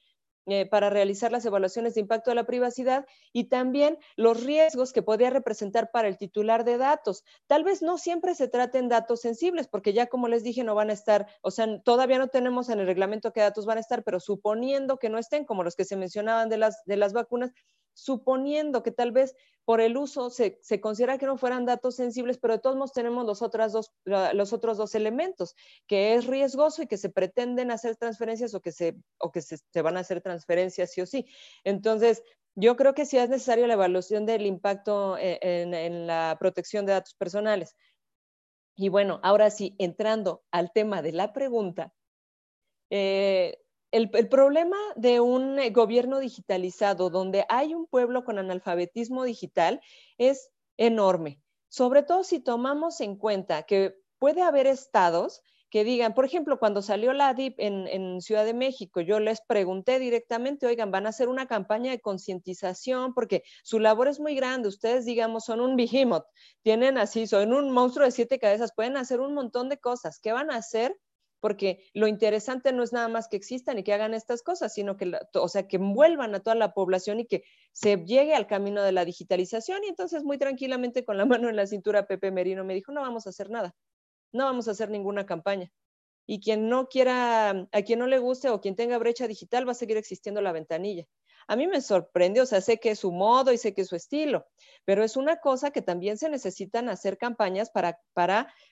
eh, para realizar las evaluaciones de impacto a la privacidad y también los riesgos que podría representar para el titular de datos. Tal vez no siempre se traten datos sensibles, porque ya como les dije, no van a estar, o sea, todavía no tenemos en el reglamento qué datos van a estar, pero suponiendo que no estén, como los que se mencionaban de las, de las vacunas, suponiendo que tal vez por el uso se, considera que no fueran datos sensibles, pero de todos modos tenemos los, otras dos, los otros dos elementos, que es riesgoso y que se pretenden hacer transferencias o que se, o que se, van a hacer transferencias sí o sí. Entonces, yo creo que sí es necesario la evaluación del impacto e, en, la protección de datos personales. Y bueno, ahora sí, entrando al tema de la pregunta, eh, el, problema de un eh, gobierno digitalizado donde hay un pueblo con analfabetismo digital es enorme, sobre todo si tomamos en cuenta que puede haber estados que digan, por ejemplo, cuando salió la DIP en, Ciudad de México, yo les pregunté directamente, oigan, van a hacer una campaña de concientización porque su labor es muy grande, ustedes, digamos, son un behemoth, tienen así, son un monstruo de siete cabezas, pueden hacer un montón de cosas, ¿qué van a hacer? Porque lo interesante no es nada más que existan y que hagan estas cosas, sino que, o sea, que envuelvan a toda la población y que se llegue al camino de la digitalización. Y entonces, muy tranquilamente, con la *laughs* mano en la cintura, Pepe Merino me dijo, no vamos a hacer nada, no vamos a hacer ninguna campaña. Y quien no quiera, a quien no le guste o quien tenga brecha digital, va a seguir existiendo la ventanilla a mí me sorprende, o sea, sé que es su modo y sé que es su estilo, pero es una cosa que también se necesitan hacer campañas para,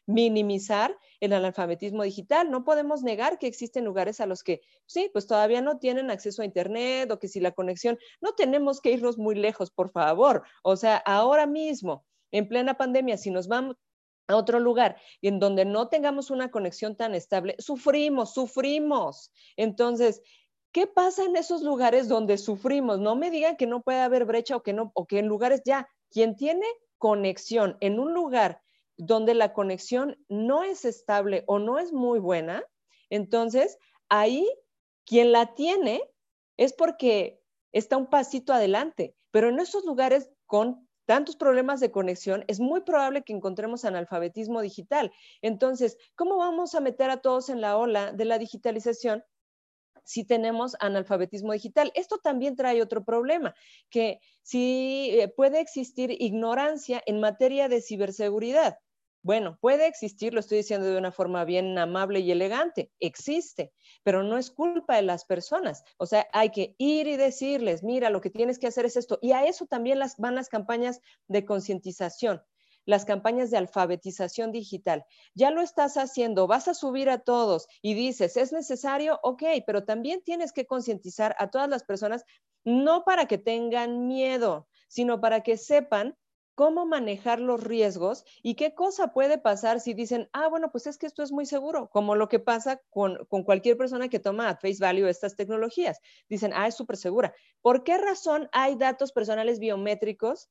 minimizar el analfabetismo digital. No podemos negar que existen lugares a los que, sí, pues todavía no tienen acceso a Internet o que si la conexión, no tenemos que irnos muy lejos, por favor. O sea, ahora mismo, en plena pandemia, si nos vamos a otro lugar y en donde no tengamos una conexión tan estable, sufrimos, sufrimos. Entonces, ¿Qué pasa en esos lugares donde sufrimos? No me digan que no puede haber brecha o que no, o que en lugares ya, quien tiene conexión en un lugar donde la conexión no es estable o no es muy buena, entonces ahí quien la tiene es porque está un pasito adelante, pero en esos lugares con tantos problemas de conexión, es muy probable que encontremos analfabetismo digital. Entonces, ¿cómo vamos a meter a todos en la ola de la digitalización si tenemos analfabetismo digital. Esto también trae otro problema, que si eh, puede existir ignorancia en materia de ciberseguridad. Bueno, puede existir, lo estoy diciendo de una forma bien amable y elegante, existe, pero no es culpa de las personas. O sea, hay que ir y decirles, mira, lo que tienes que hacer es esto. Y a eso también las, van las campañas de concientización las campañas de alfabetización digital. Ya lo estás haciendo, vas a subir a todos y dices, ¿es necesario? Ok, pero también tienes que concientizar a todas las personas, no para que tengan miedo, sino para que sepan cómo manejar los riesgos y qué cosa puede pasar si dicen, ah, bueno, pues es que esto es muy seguro, como lo que pasa con, con cualquier persona que toma a face value estas tecnologías. Dicen, ah, es súper segura. ¿Por qué razón hay datos personales biométricos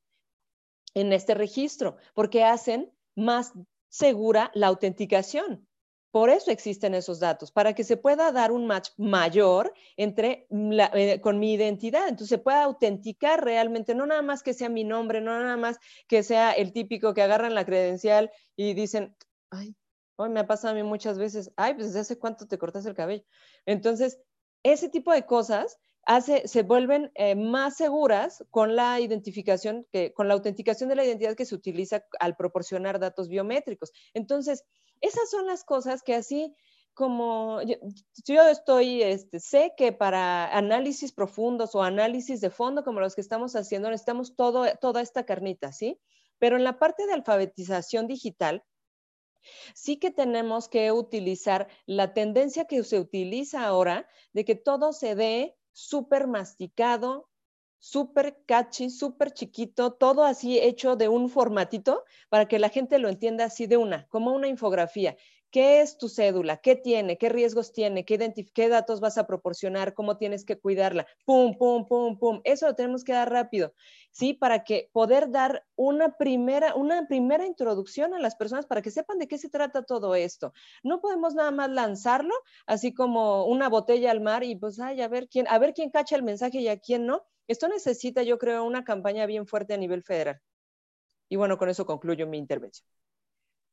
en este registro, porque hacen más segura la autenticación. Por eso existen esos datos, para que se pueda dar un match mayor entre eh, con mi identidad. Entonces se pueda autenticar realmente, no nada más que sea mi nombre, no nada más que sea el típico que agarran la credencial y dicen, ay, hoy me ha pasado a mí muchas veces, ay, pues desde hace cuánto te cortas el cabello. Entonces, ese tipo de cosas se vuelven eh, más seguras con la identificación, que, con la autenticación de la identidad que se utiliza al proporcionar datos biométricos. Entonces, esas son las cosas que así como yo, estoy, este, sé que para análisis profundos o análisis de fondo como los que estamos haciendo, necesitamos todo, toda esta carnita, ¿sí? Pero en la parte de alfabetización digital, sí que tenemos que utilizar la tendencia que se utiliza ahora de que todo se dé súper masticado, súper catchy, súper chiquito, todo así hecho de un formatito para que la gente lo entienda así de una, como una infografía. ¿Qué es tu cédula? ¿Qué tiene? ¿Qué riesgos tiene? ¿Qué, ¿Qué, datos vas a proporcionar? ¿Cómo tienes que cuidarla? Pum, pum, pum, pum. Eso lo tenemos que dar rápido, ¿sí? Para que poder dar una primera, una primera introducción a las personas para que sepan de qué se trata todo esto. No podemos nada más lanzarlo así como una botella al mar y pues, ay, a ver quién, a ver quién cacha el mensaje y a quién no. Esto necesita, yo creo, una campaña bien fuerte a nivel federal. Y bueno, con eso concluyo mi intervención.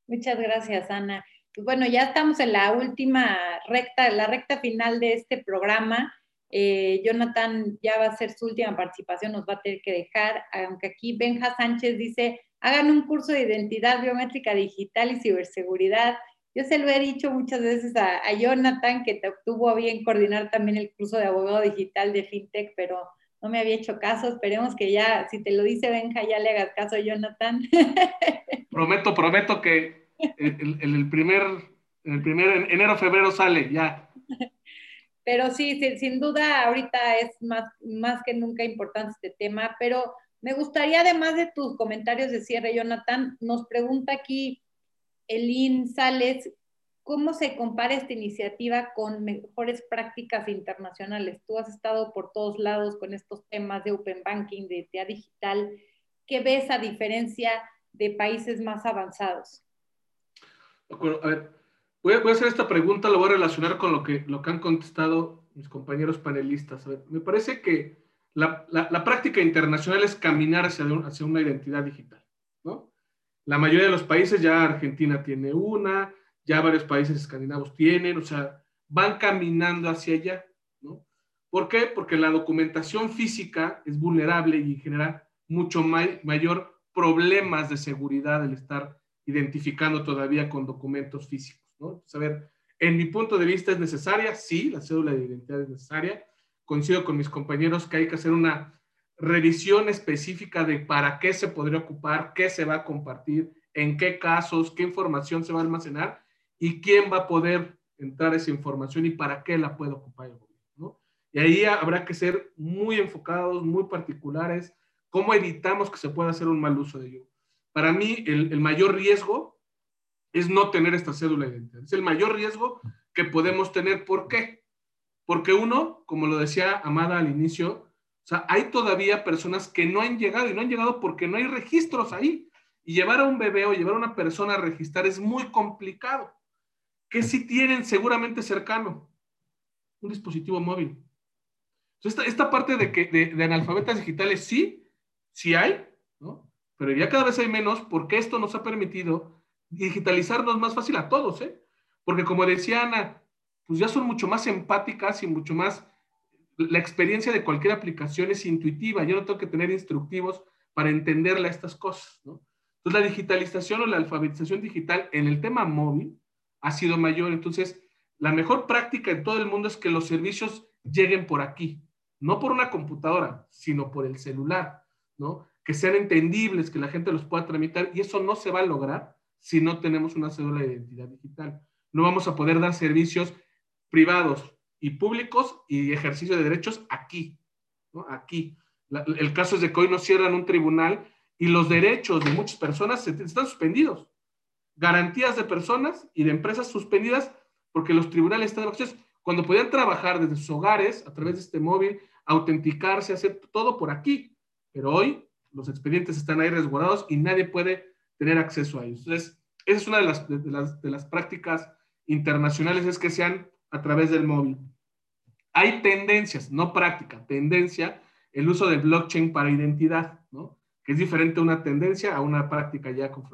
Muchas gracias, Ana. Bueno, ya estamos en la última recta, la recta final de este programa. Eh, Jonathan ya va a ser su última participación, nos va a tener que dejar, aunque aquí Benja Sánchez dice, hagan un curso de identidad biométrica digital y ciberseguridad. Yo se lo he dicho muchas veces a, a Jonathan, que te obtuvo a bien coordinar también el curso de abogado digital de FinTech, pero no me había hecho caso. Esperemos que ya, si te lo dice Benja, ya le hagas caso a Jonathan. *laughs* Prometo, prometo que el, el, primer, enero, febrero sale, ya. Pero sí, sin duda ahorita es más, más que nunca importante este tema, pero me gustaría además de tus comentarios de cierre, Jonathan, nos pregunta aquí Elin Sales, ¿cómo se compara esta iniciativa con mejores prácticas internacionales? Tú has estado por todos lados con estos temas de Open Banking, de TEA Digital. ¿Qué ves a diferencia de países más avanzados? A ver, voy a, hacer esta pregunta, lo voy a relacionar con lo que, lo que han contestado mis compañeros panelistas. Me parece que la, la, práctica internacional es caminar hacia, hacia una identidad digital, ¿no? La mayoría de los países, ya Argentina tiene una, ya varios países escandinavos tienen, o sea, van caminando hacia allá, ¿no? ¿Por qué? Porque la documentación física es vulnerable y genera mucho mayor problemas de seguridad el estar identificando todavía con documentos físicos. ¿no? a ver, en mi punto de vista es necesaria, sí, la cédula de identidad es necesaria. Coincido con mis compañeros que hay que hacer una revisión específica de para qué se podría ocupar, qué se va a compartir, en qué casos, qué información se va a almacenar y quién va a poder entrar esa información y para qué la puede ocupar el gobierno. ¿no? Y ahí habrá que ser muy enfocados, muy particulares, cómo evitamos que se pueda hacer un mal uso de ello. Para mí, el, mayor riesgo es no tener esta cédula de identidad. Es el mayor riesgo que podemos tener. ¿Por qué? Porque uno, como lo decía Amada al inicio, o sea, hay todavía personas que no han llegado y no han llegado porque no hay registros ahí. Y llevar a un bebé o llevar a una persona a registrar es muy complicado. ¿Qué sí tienen seguramente cercano? Un dispositivo móvil. Esta, esta parte de, que, de analfabetas digitales sí, sí hay, ¿no? Pero ya cada vez hay menos porque esto nos ha permitido digitalizarnos más fácil a todos, ¿eh? Porque como decía Ana, pues ya son mucho más empáticas y mucho más, la experiencia de cualquier aplicación es intuitiva, yo no tengo que tener instructivos para entenderle a estas cosas, ¿no? Entonces la digitalización o la alfabetización digital en el tema móvil ha sido mayor, entonces la mejor práctica en todo el mundo es que los servicios lleguen por aquí, no por una computadora, sino por el celular, ¿no? Que sean entendibles, que la gente los pueda tramitar y eso no se va a lograr si no tenemos una cédula de identidad digital. No vamos a poder dar servicios privados y públicos y ejercicio de derechos aquí, ¿no? Aquí. el caso es de que hoy nos cierran un tribunal y los derechos de muchas personas están suspendidos. Garantías de personas y de empresas suspendidas porque los tribunales están de vacaciones. Cuando podían trabajar desde sus hogares, a través de este móvil, autenticarse, hacer todo por aquí. Pero hoy los expedientes están ahí resguardados y nadie puede tener acceso a ellos. Entonces, esa es una de las, de las, de las prácticas internacionales, es que sean a través del móvil. Hay tendencias, no práctica, tendencia, el uso del blockchain para identidad, ¿no? Que es diferente una tendencia a una práctica ya con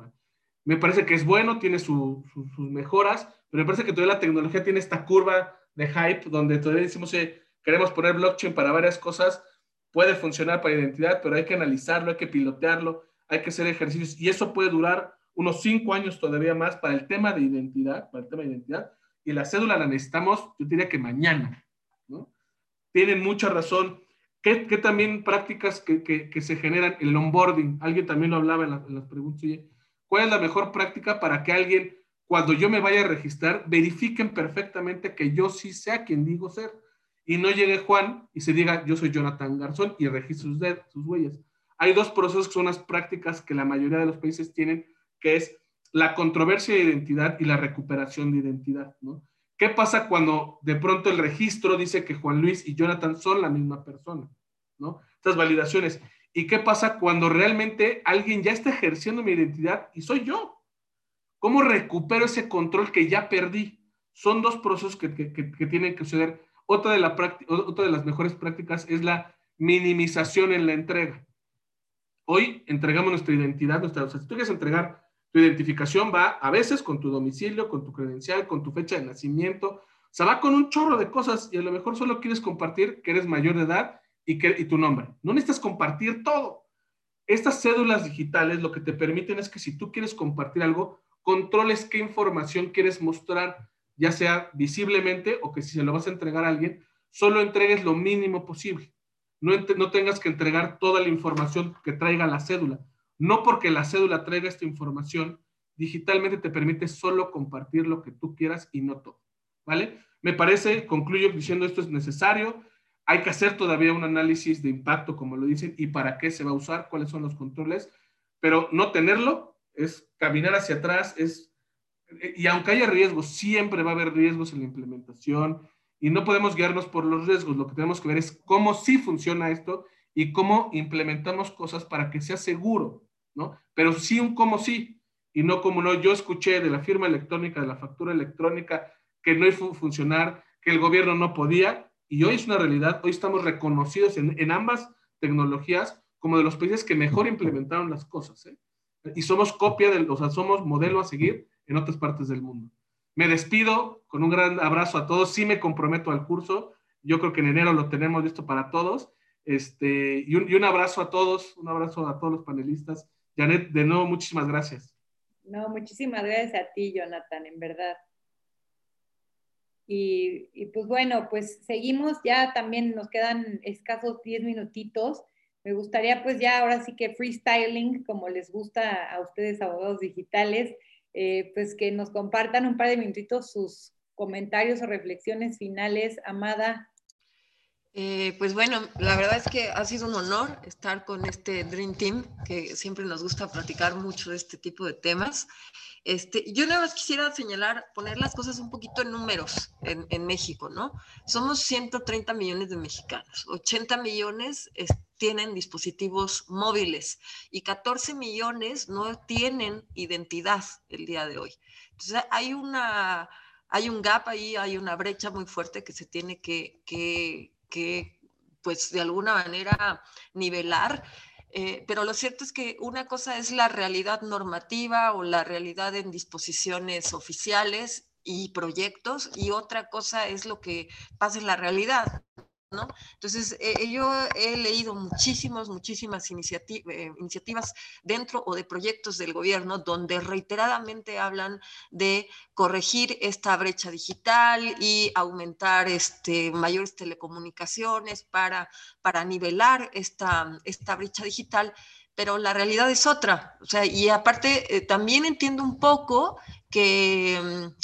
Me parece que es bueno, tiene sus mejoras, pero me parece que todavía la tecnología tiene esta curva de hype donde todavía decimos, que queremos poner blockchain para varias cosas, puede funcionar para identidad, pero hay que analizarlo, hay que pilotearlo, hay que hacer ejercicios y eso puede durar unos cinco años todavía más para el tema de identidad, para el tema de identidad, y la cédula la necesitamos, yo diría que mañana, ¿no? Tienen mucha razón. ¿Qué, también prácticas que, se generan? El onboarding, alguien también lo hablaba en, las preguntas, ¿cuál es la mejor práctica para que alguien, cuando yo me vaya a registrar, verifiquen perfectamente que yo sí sea quien digo ser? Y no llegue Juan y se diga, yo soy Jonathan Garzón y registre sus, sus huellas hay dos procesos que son las prácticas que la mayoría de los países tienen, que es la controversia de identidad y la recuperación de identidad, ¿no? ¿Qué pasa cuando de pronto el registro dice que Juan Luis y Jonathan son la misma persona, ¿no? Estas validaciones. ¿Y qué pasa cuando realmente alguien ya está ejerciendo mi identidad y soy yo? ¿Cómo recupero ese control que ya perdí? Son dos procesos que, tienen que suceder. Otra de, las mejores prácticas es la minimización en la entrega. Hoy entregamos nuestra identidad, nuestra, o sea, si tú quieres entregar tu identificación, va a veces con tu domicilio, con tu credencial, con tu fecha de nacimiento, o sea, va con un chorro de cosas y a lo mejor solo quieres compartir que eres mayor de edad y, que, y tu nombre. No necesitas compartir todo. Estas cédulas digitales lo que te permiten es que si tú quieres compartir algo, controles qué información quieres mostrar, ya sea visiblemente o que si se lo vas a entregar a alguien, solo entregues lo mínimo posible no, tengas que entregar toda la información que traiga la cédula. No porque la cédula traiga esta información, digitalmente te permite solo compartir lo que tú quieras y no todo. ¿Vale? Me parece, concluyo diciendo esto es necesario. Hay que hacer todavía un análisis de impacto, como lo dicen, y para qué se va a usar, cuáles son los controles, pero no tenerlo es caminar hacia atrás, es, y aunque haya riesgos, siempre va a haber riesgos en la implementación, y no podemos guiarnos por los riesgos. Lo que tenemos que ver es cómo sí funciona esto y cómo implementamos cosas para que sea seguro, ¿no? Pero sí un cómo sí y no como no. Yo escuché de la firma electrónica, de la factura electrónica, que no iba a funcionar, que el gobierno no podía y hoy es una realidad. Hoy estamos reconocidos en, ambas tecnologías como de los países que mejor implementaron las cosas, ¿eh? Y somos copia del, o sea, somos modelo a seguir en otras partes del mundo. Me despido con un gran abrazo a todos. Sí me comprometo al curso. Yo creo que en enero lo tenemos listo para todos. Este, y, un, abrazo a todos, un abrazo a todos los panelistas. Janet, de nuevo, muchísimas gracias. No, muchísimas gracias a ti, Jonathan, en verdad. Y, y, pues bueno, pues seguimos, ya también nos quedan escasos 10 minutitos. Me gustaría pues ya ahora sí que freestyling, como les gusta a ustedes abogados digitales, eh, pues que nos compartan un par de minutitos sus comentarios o reflexiones finales. Amada. Eh, pues bueno, la verdad es que ha sido un honor estar con este Dream Team, que siempre nos gusta platicar mucho de este tipo de temas. Este, yo nada más quisiera señalar, poner las cosas un poquito en números en, México, ¿no? Somos 130 millones de mexicanos, 80 millones tienen dispositivos móviles y 14 millones no tienen identidad el día de hoy. Entonces hay una, hay un gap ahí, hay una brecha muy fuerte que se tiene que, que, que pues de alguna manera nivelar Eh, pero lo cierto es que una cosa es la realidad normativa o la realidad en disposiciones oficiales y proyectos y otra cosa es lo que pasa en la realidad. ¿No? Entonces, eh, yo he leído muchísimas, muchísimas eh, iniciativas dentro o de proyectos del gobierno donde reiteradamente hablan de corregir esta brecha digital y aumentar este, mayores telecomunicaciones para, para nivelar esta, esta brecha digital, pero la realidad es otra. O sea, y aparte, eh, también entiendo un poco que mm,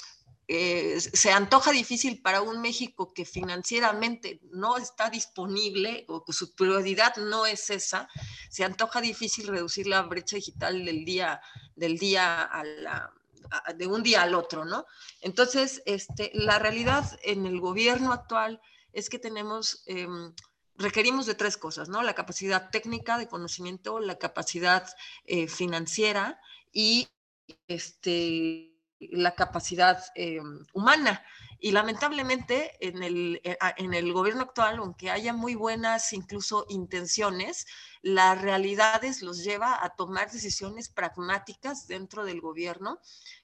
eh, se antoja difícil para un México que financieramente no está disponible o que su prioridad no es esa, se antoja difícil reducir la brecha digital del día, del día a la, de un día al otro, ¿no? Entonces, este, la realidad en el gobierno actual es que tenemos, em, requerimos de tres cosas, ¿no? La capacidad técnica de conocimiento, la capacidad eh, financiera y este la capacidad eh, humana. Y lamentablemente en el, eh, en el gobierno actual, aunque haya muy buenas incluso intenciones, las realidades los lleva a tomar decisiones pragmáticas dentro del gobierno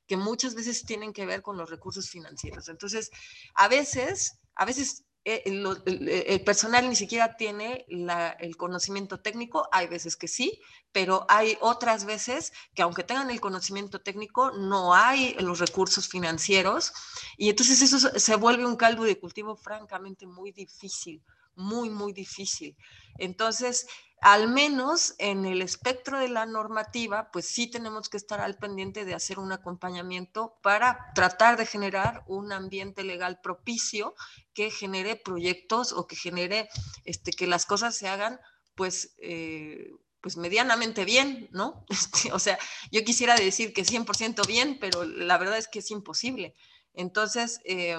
que muchas veces tienen que ver con los recursos financieros. Entonces, a veces, a veces eh, el, personal ni siquiera tiene el conocimiento técnico, hay veces que sí, pero hay otras veces que aunque tengan el conocimiento técnico, no hay los recursos financieros y entonces eso se vuelve un caldo de cultivo francamente muy difícil, muy, muy difícil. Entonces, al menos en el espectro de la normativa, pues sí tenemos que estar al pendiente de hacer un acompañamiento para tratar de generar un ambiente legal propicio que genere proyectos o que genere este, que las cosas se hagan pues, eh, pues medianamente bien, ¿no? *laughs* Este, o sea, yo quisiera decir que 100% bien, pero la verdad es que es imposible. Entonces, eh,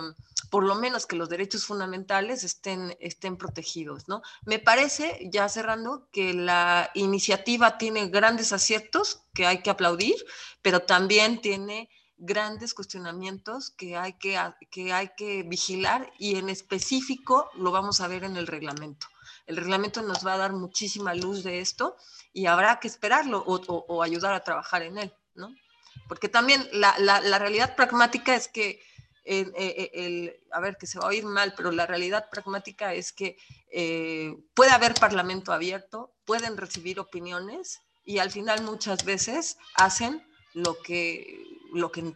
por lo menos que los derechos fundamentales estén, estén protegidos, ¿no? Me parece, ya cerrando, que la iniciativa tiene grandes aciertos que hay que aplaudir, pero también tiene grandes cuestionamientos que hay que, que hay que vigilar y en específico lo vamos a ver en el reglamento. El reglamento nos va a dar muchísima luz de esto y habrá que esperarlo o, o ayudar a trabajar en él, ¿no? Porque también la, la, realidad pragmática es que, el, eh, el, a ver, que se va a oír mal, pero la realidad pragmática es que eh, puede haber parlamento abierto, pueden recibir opiniones y al final muchas veces hacen lo que, lo que,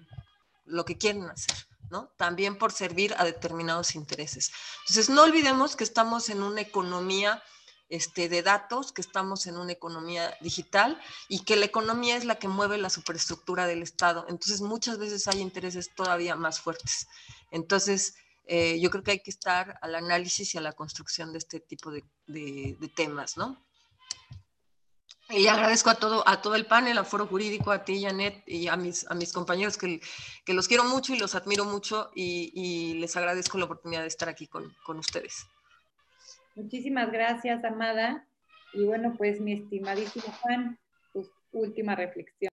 lo que quieren hacer. ¿no? También por servir a determinados intereses. Entonces, no olvidemos que estamos en una economía este, de datos, que estamos en una economía digital y que la economía es la que mueve la superestructura del Estado. Entonces, muchas veces hay intereses todavía más fuertes. Entonces, eh, yo creo que hay que estar al análisis y a la construcción de este tipo de, temas, ¿no? Y agradezco a todo, a todo el panel, a Foro Jurídico, a ti, Janet, y a mis, a mis compañeros que, que los quiero mucho y los admiro mucho y, les agradezco la oportunidad de estar aquí con, con ustedes. Muchísimas gracias, Amada. Y bueno, pues mi estimadísimo Juan, tu última reflexión.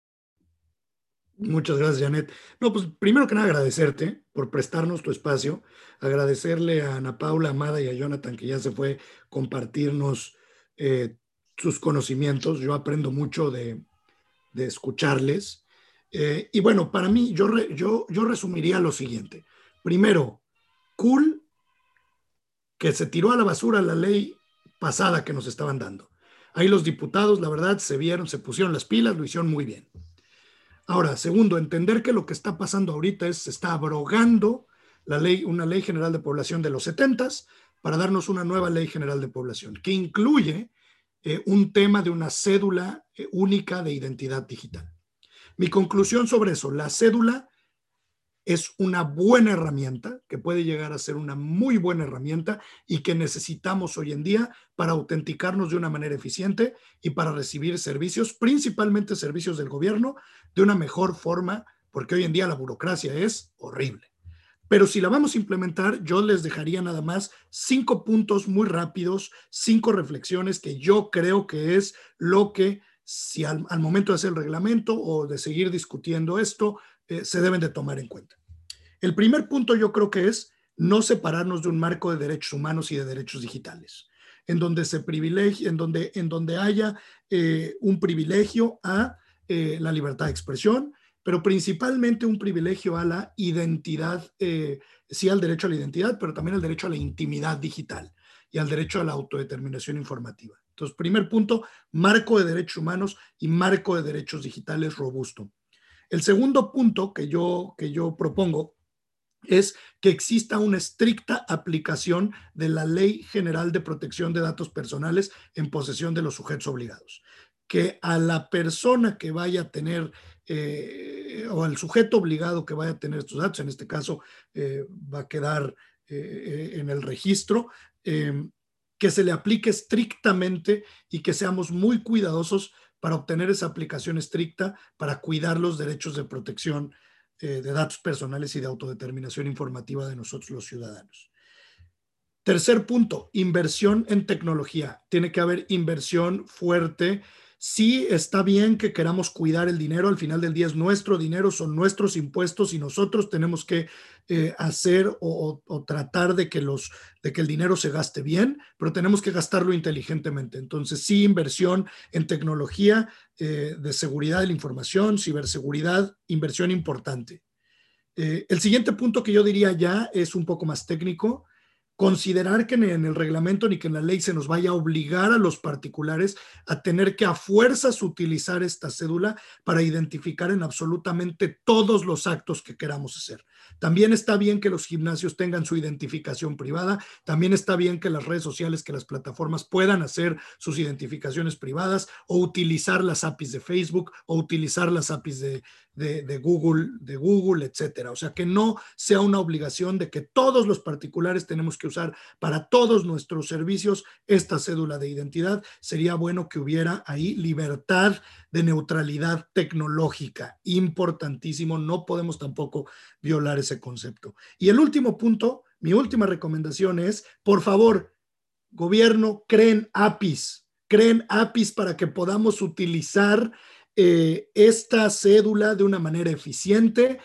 Muchas gracias, Janet. No, pues primero que nada agradecerte por prestarnos tu espacio, agradecerle a Ana Paula, Amada y a Jonathan que ya se fue compartirnos eh, sus conocimientos. Yo aprendo mucho de, escucharles. Eh, y bueno, para mí, yo, yo, yo resumiría lo siguiente. Primero, cool que se tiró a la basura la ley pasada que nos estaban dando. Ahí los diputados, la verdad, se vieron, se pusieron las pilas, lo hicieron muy bien. Ahora, segundo, entender que lo que está pasando ahorita es se está abrogando la ley, una ley general de población de los 70 para darnos una nueva ley general de población que incluye eh, un tema de una cédula eh, única de identidad digital. Mi conclusión sobre eso, la cédula es una buena herramienta, que puede llegar a ser una muy buena herramienta y que necesitamos hoy en día para autenticarnos de una manera eficiente y para recibir servicios, principalmente servicios del gobierno, de una mejor forma, porque hoy en día la burocracia es horrible. Pero si la vamos a implementar, yo les dejaría nada más cinco puntos muy rápidos, cinco reflexiones que yo creo que es lo que si al, momento de hacer el reglamento o de seguir discutiendo esto, eh, se deben de tomar en cuenta. El primer punto yo creo que es no separarnos de un marco de derechos humanos y de derechos digitales. en donde se privilegie, en donde, en donde haya eh, un privilegio a eh, la libertad de expresión, pero principalmente un privilegio a la identidad, sí al derecho a la identidad, pero también al derecho a la intimidad digital y al derecho a la autodeterminación informativa. Entonces, primer punto, marco de derechos humanos y marco de derechos digitales robusto. El segundo punto que yo, que yo propongo es que exista una estricta aplicación de la Ley General de Protección de Datos Personales en posesión de los sujetos obligados. Que a la persona que vaya a tener, eh, o al sujeto obligado que vaya a tener estos datos, en este caso eh, va a quedar eh, en el registro, que se le aplique estrictamente y que seamos muy cuidadosos para obtener esa aplicación estricta, para cuidar los derechos de protección eh, de datos personales y de autodeterminación informativa de nosotros los ciudadanos. Tercer punto, inversión en tecnología. Tiene que haber inversión fuerte Sí está bien que queramos cuidar el dinero, al final del día es nuestro dinero, son nuestros impuestos y nosotros tenemos que eh, hacer o, tratar de que, los, de que el dinero se gaste bien, pero tenemos que gastarlo inteligentemente. Entonces, sí, inversión en tecnología eh, de seguridad de la información, ciberseguridad, inversión importante. Eh, el siguiente punto que yo diría ya es un poco más técnico considerar que en el reglamento ni que en la ley se nos vaya a obligar a los particulares a tener que a fuerzas utilizar esta cédula para identificar en absolutamente todos los actos que queramos hacer. También está bien que los gimnasios tengan su identificación privada, también está bien que las redes sociales, que las plataformas puedan hacer sus identificaciones privadas o utilizar las APIs de Facebook o utilizar las APIs de, de, Google, de Google, etcétera. O sea, que no sea una obligación de que todos los particulares tenemos que usar para todos nuestros servicios esta cédula de identidad. Sería bueno que hubiera ahí libertad de neutralidad tecnológica. Importantísimo. No podemos tampoco violar ese concepto. Y el último punto, mi última recomendación es, por favor, gobierno, creen APIs, creen APIs para que podamos utilizar eh, esta cédula de una manera eficiente,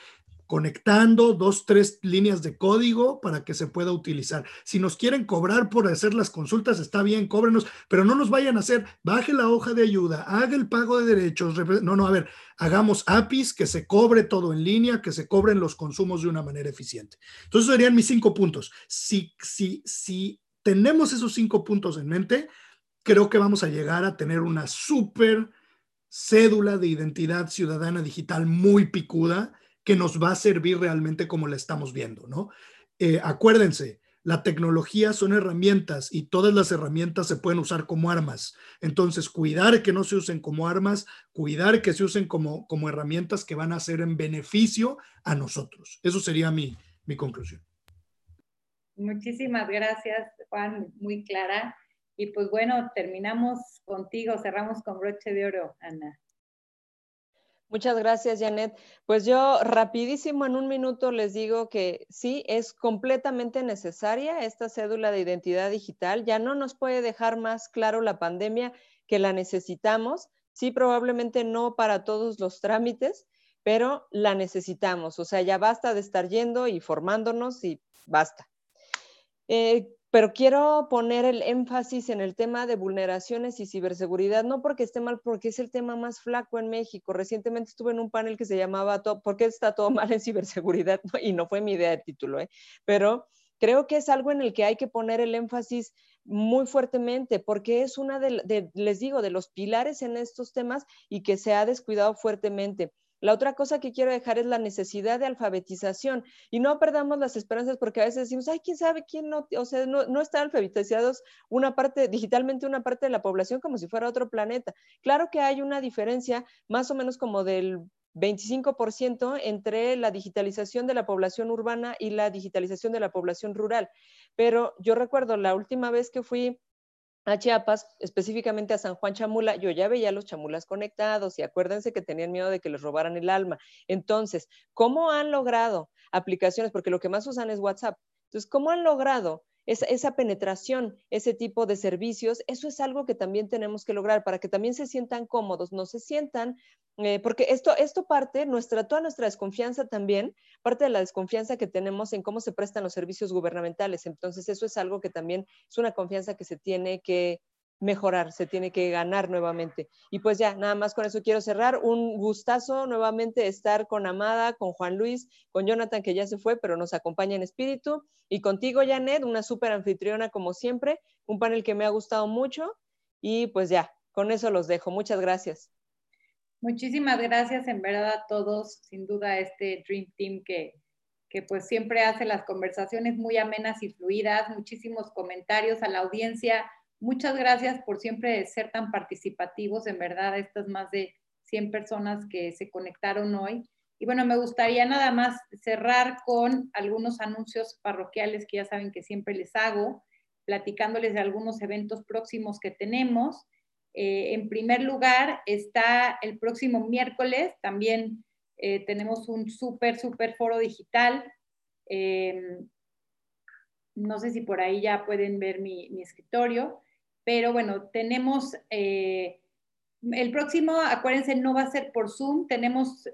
conectando dos, tres líneas de código para que se pueda utilizar. Si nos quieren cobrar por hacer las consultas, está bien, cóbrenos, pero no nos vayan a hacer, baje la hoja de ayuda, haga el pago de derechos. No, no, a ver, hagamos APIs, que se cobre todo en línea, que se cobren los consumos de una manera eficiente. Entonces, serían mis cinco puntos. Si, si, si tenemos esos cinco puntos en mente, creo que vamos a llegar a tener una súper cédula de identidad ciudadana digital muy picuda que nos va a servir realmente como la estamos viendo, ¿no? Eh, acuérdense, la tecnología son herramientas y todas las herramientas se pueden usar como armas. Entonces, cuidar que no se usen como armas, cuidar que se usen como, como herramientas que van a ser en beneficio a nosotros. Eso sería mi, mi conclusión. Muchísimas gracias, Juan, muy clara. Y pues bueno, terminamos contigo, cerramos con broche de oro, Ana. Muchas gracias, Janet. Pues yo rapidísimo en un minuto les digo que sí, es completamente necesaria esta cédula de identidad digital. Ya no nos puede dejar más claro la pandemia que la necesitamos. Sí, probablemente no para todos los trámites, pero la necesitamos. O sea, ya basta de estar yendo y formándonos y basta. Eh, pero quiero poner el énfasis en el tema de vulneraciones y ciberseguridad, no porque esté mal, porque es el tema más flaco en México. Recientemente estuve en un panel que se llamaba ¿Por qué está todo mal en ciberseguridad? *laughs* Y no fue mi idea de título, ¿eh? pero creo que es algo en el que hay que poner el énfasis muy fuertemente, porque es una de, les digo, de los pilares en estos temas y que se ha descuidado fuertemente. La otra cosa que quiero dejar es la necesidad de alfabetización y no perdamos las esperanzas porque a veces decimos, ay, quién sabe quién no, o sea, no, no están alfabetizados una parte, digitalmente una parte de la población como si fuera otro planeta. Claro que hay una diferencia más o menos como del 25% entre la digitalización de la población urbana y la digitalización de la población rural. Pero yo recuerdo la última vez que fui a Chiapas, específicamente a San Juan Chamula, yo ya veía los chamulas conectados y acuérdense que tenían miedo de que les robaran el alma. Entonces, ¿cómo han logrado aplicaciones? Porque lo que más usan es WhatsApp. Entonces, ¿cómo han logrado esa, penetración, ese tipo de servicios? Eso es algo que también tenemos que lograr para que también se sientan cómodos, no se sientan eh, porque esto, esto parte, nuestra, toda nuestra desconfianza también, parte de la desconfianza que tenemos en cómo se prestan los servicios gubernamentales. Entonces, eso es algo que también es una confianza que se tiene que mejorar, se tiene que ganar nuevamente. Y pues ya, nada más con eso quiero cerrar. Un gustazo nuevamente estar con Amada, con Juan Luis, con Jonathan, que ya se fue, pero nos acompaña en espíritu, y contigo, Janet, una súper anfitriona como siempre, un panel que me ha gustado mucho. Y pues ya, con eso los dejo. Muchas gracias. Muchísimas gracias en verdad a todos, sin duda este Dream Team que, que pues siempre hace las conversaciones muy amenas y fluidas, muchísimos comentarios a la audiencia. Muchas gracias por siempre ser tan participativos, en verdad, estas más de 100 personas que se conectaron hoy. Y bueno, me gustaría nada más cerrar con algunos anuncios parroquiales que ya saben que siempre les hago, platicándoles de algunos eventos próximos que tenemos. Eh, en primer lugar, está el próximo miércoles, también eh, tenemos un súper, súper foro digital. Eh, no sé si por ahí ya pueden ver mi, escritorio, pero bueno, tenemos el próximo, acuérdense, no va a ser por Zoom, tenemos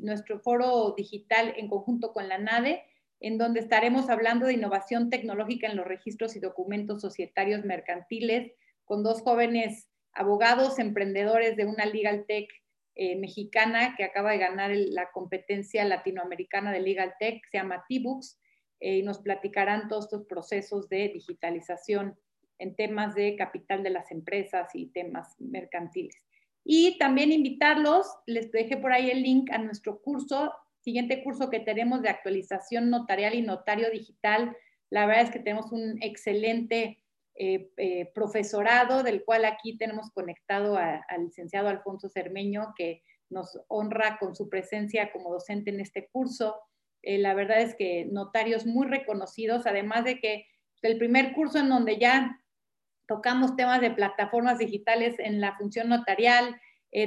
nuestro foro digital en conjunto con la NADE, en donde estaremos hablando de innovación tecnológica en los registros y documentos societarios mercantiles con dos jóvenes abogados emprendedores de una Legal Tech eh, mexicana que acaba de ganar la competencia latinoamericana de Legal Tech, se llama T-Books, eh, y nos platicarán todos estos procesos de digitalización en temas de capital de las empresas y temas mercantiles. Y también invitarlos, les dejé por ahí el link a nuestro curso, siguiente curso que tenemos de actualización notarial y notario digital. La verdad es que tenemos un excelente eh, eh, profesorado, del cual aquí tenemos conectado al licenciado Alfonso Cermeño, que nos honra con su presencia como docente en este curso. Eh, la verdad es que notarios muy reconocidos, además de que el primer curso en donde ya tocamos temas de plataformas digitales en la función notarial,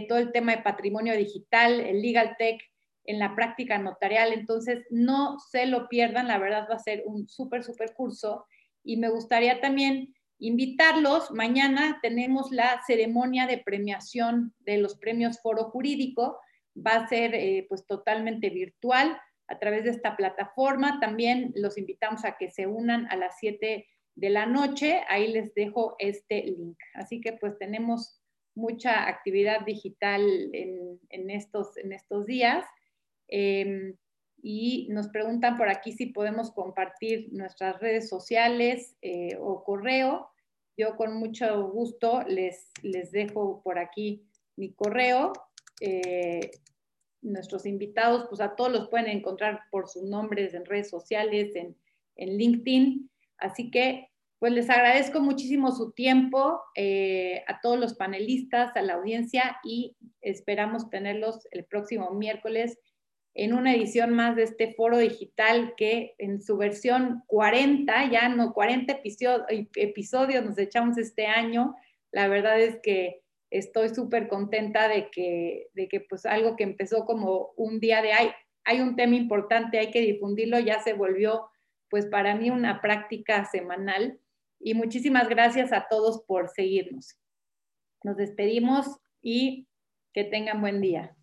todo el tema de patrimonio digital, el legal tech en la práctica notarial. Entonces, no se lo pierdan, la verdad va a ser un súper, súper curso. Y me gustaría también invitarlos. Mañana tenemos la ceremonia de premiación de los premios Foro Jurídico. Va a ser eh, pues totalmente virtual a través de esta plataforma. También los invitamos a que se unan a las 7 de la noche. Ahí les dejo este link. Así que pues tenemos mucha actividad digital en, estos, en estos días. Em, y nos preguntan por aquí si podemos compartir nuestras redes sociales eh, o correo. Yo con mucho gusto les, les dejo por aquí mi correo. Eh, nuestros invitados, pues a todos los pueden encontrar por sus nombres en redes sociales, en, en LinkedIn. Así que, pues les agradezco muchísimo su tiempo eh, a todos los panelistas, a la audiencia y esperamos tenerlos el próximo miércoles en una edición más de este foro digital que en su versión 40, ya no 40 episodios, nos echamos este año. La verdad es que estoy súper contenta de que, de que pues algo que empezó como un día de, hay, hay un tema importante, hay que difundirlo, ya se volvió pues para mí una práctica semanal. Y muchísimas gracias a todos por seguirnos. Nos despedimos y que tengan buen día.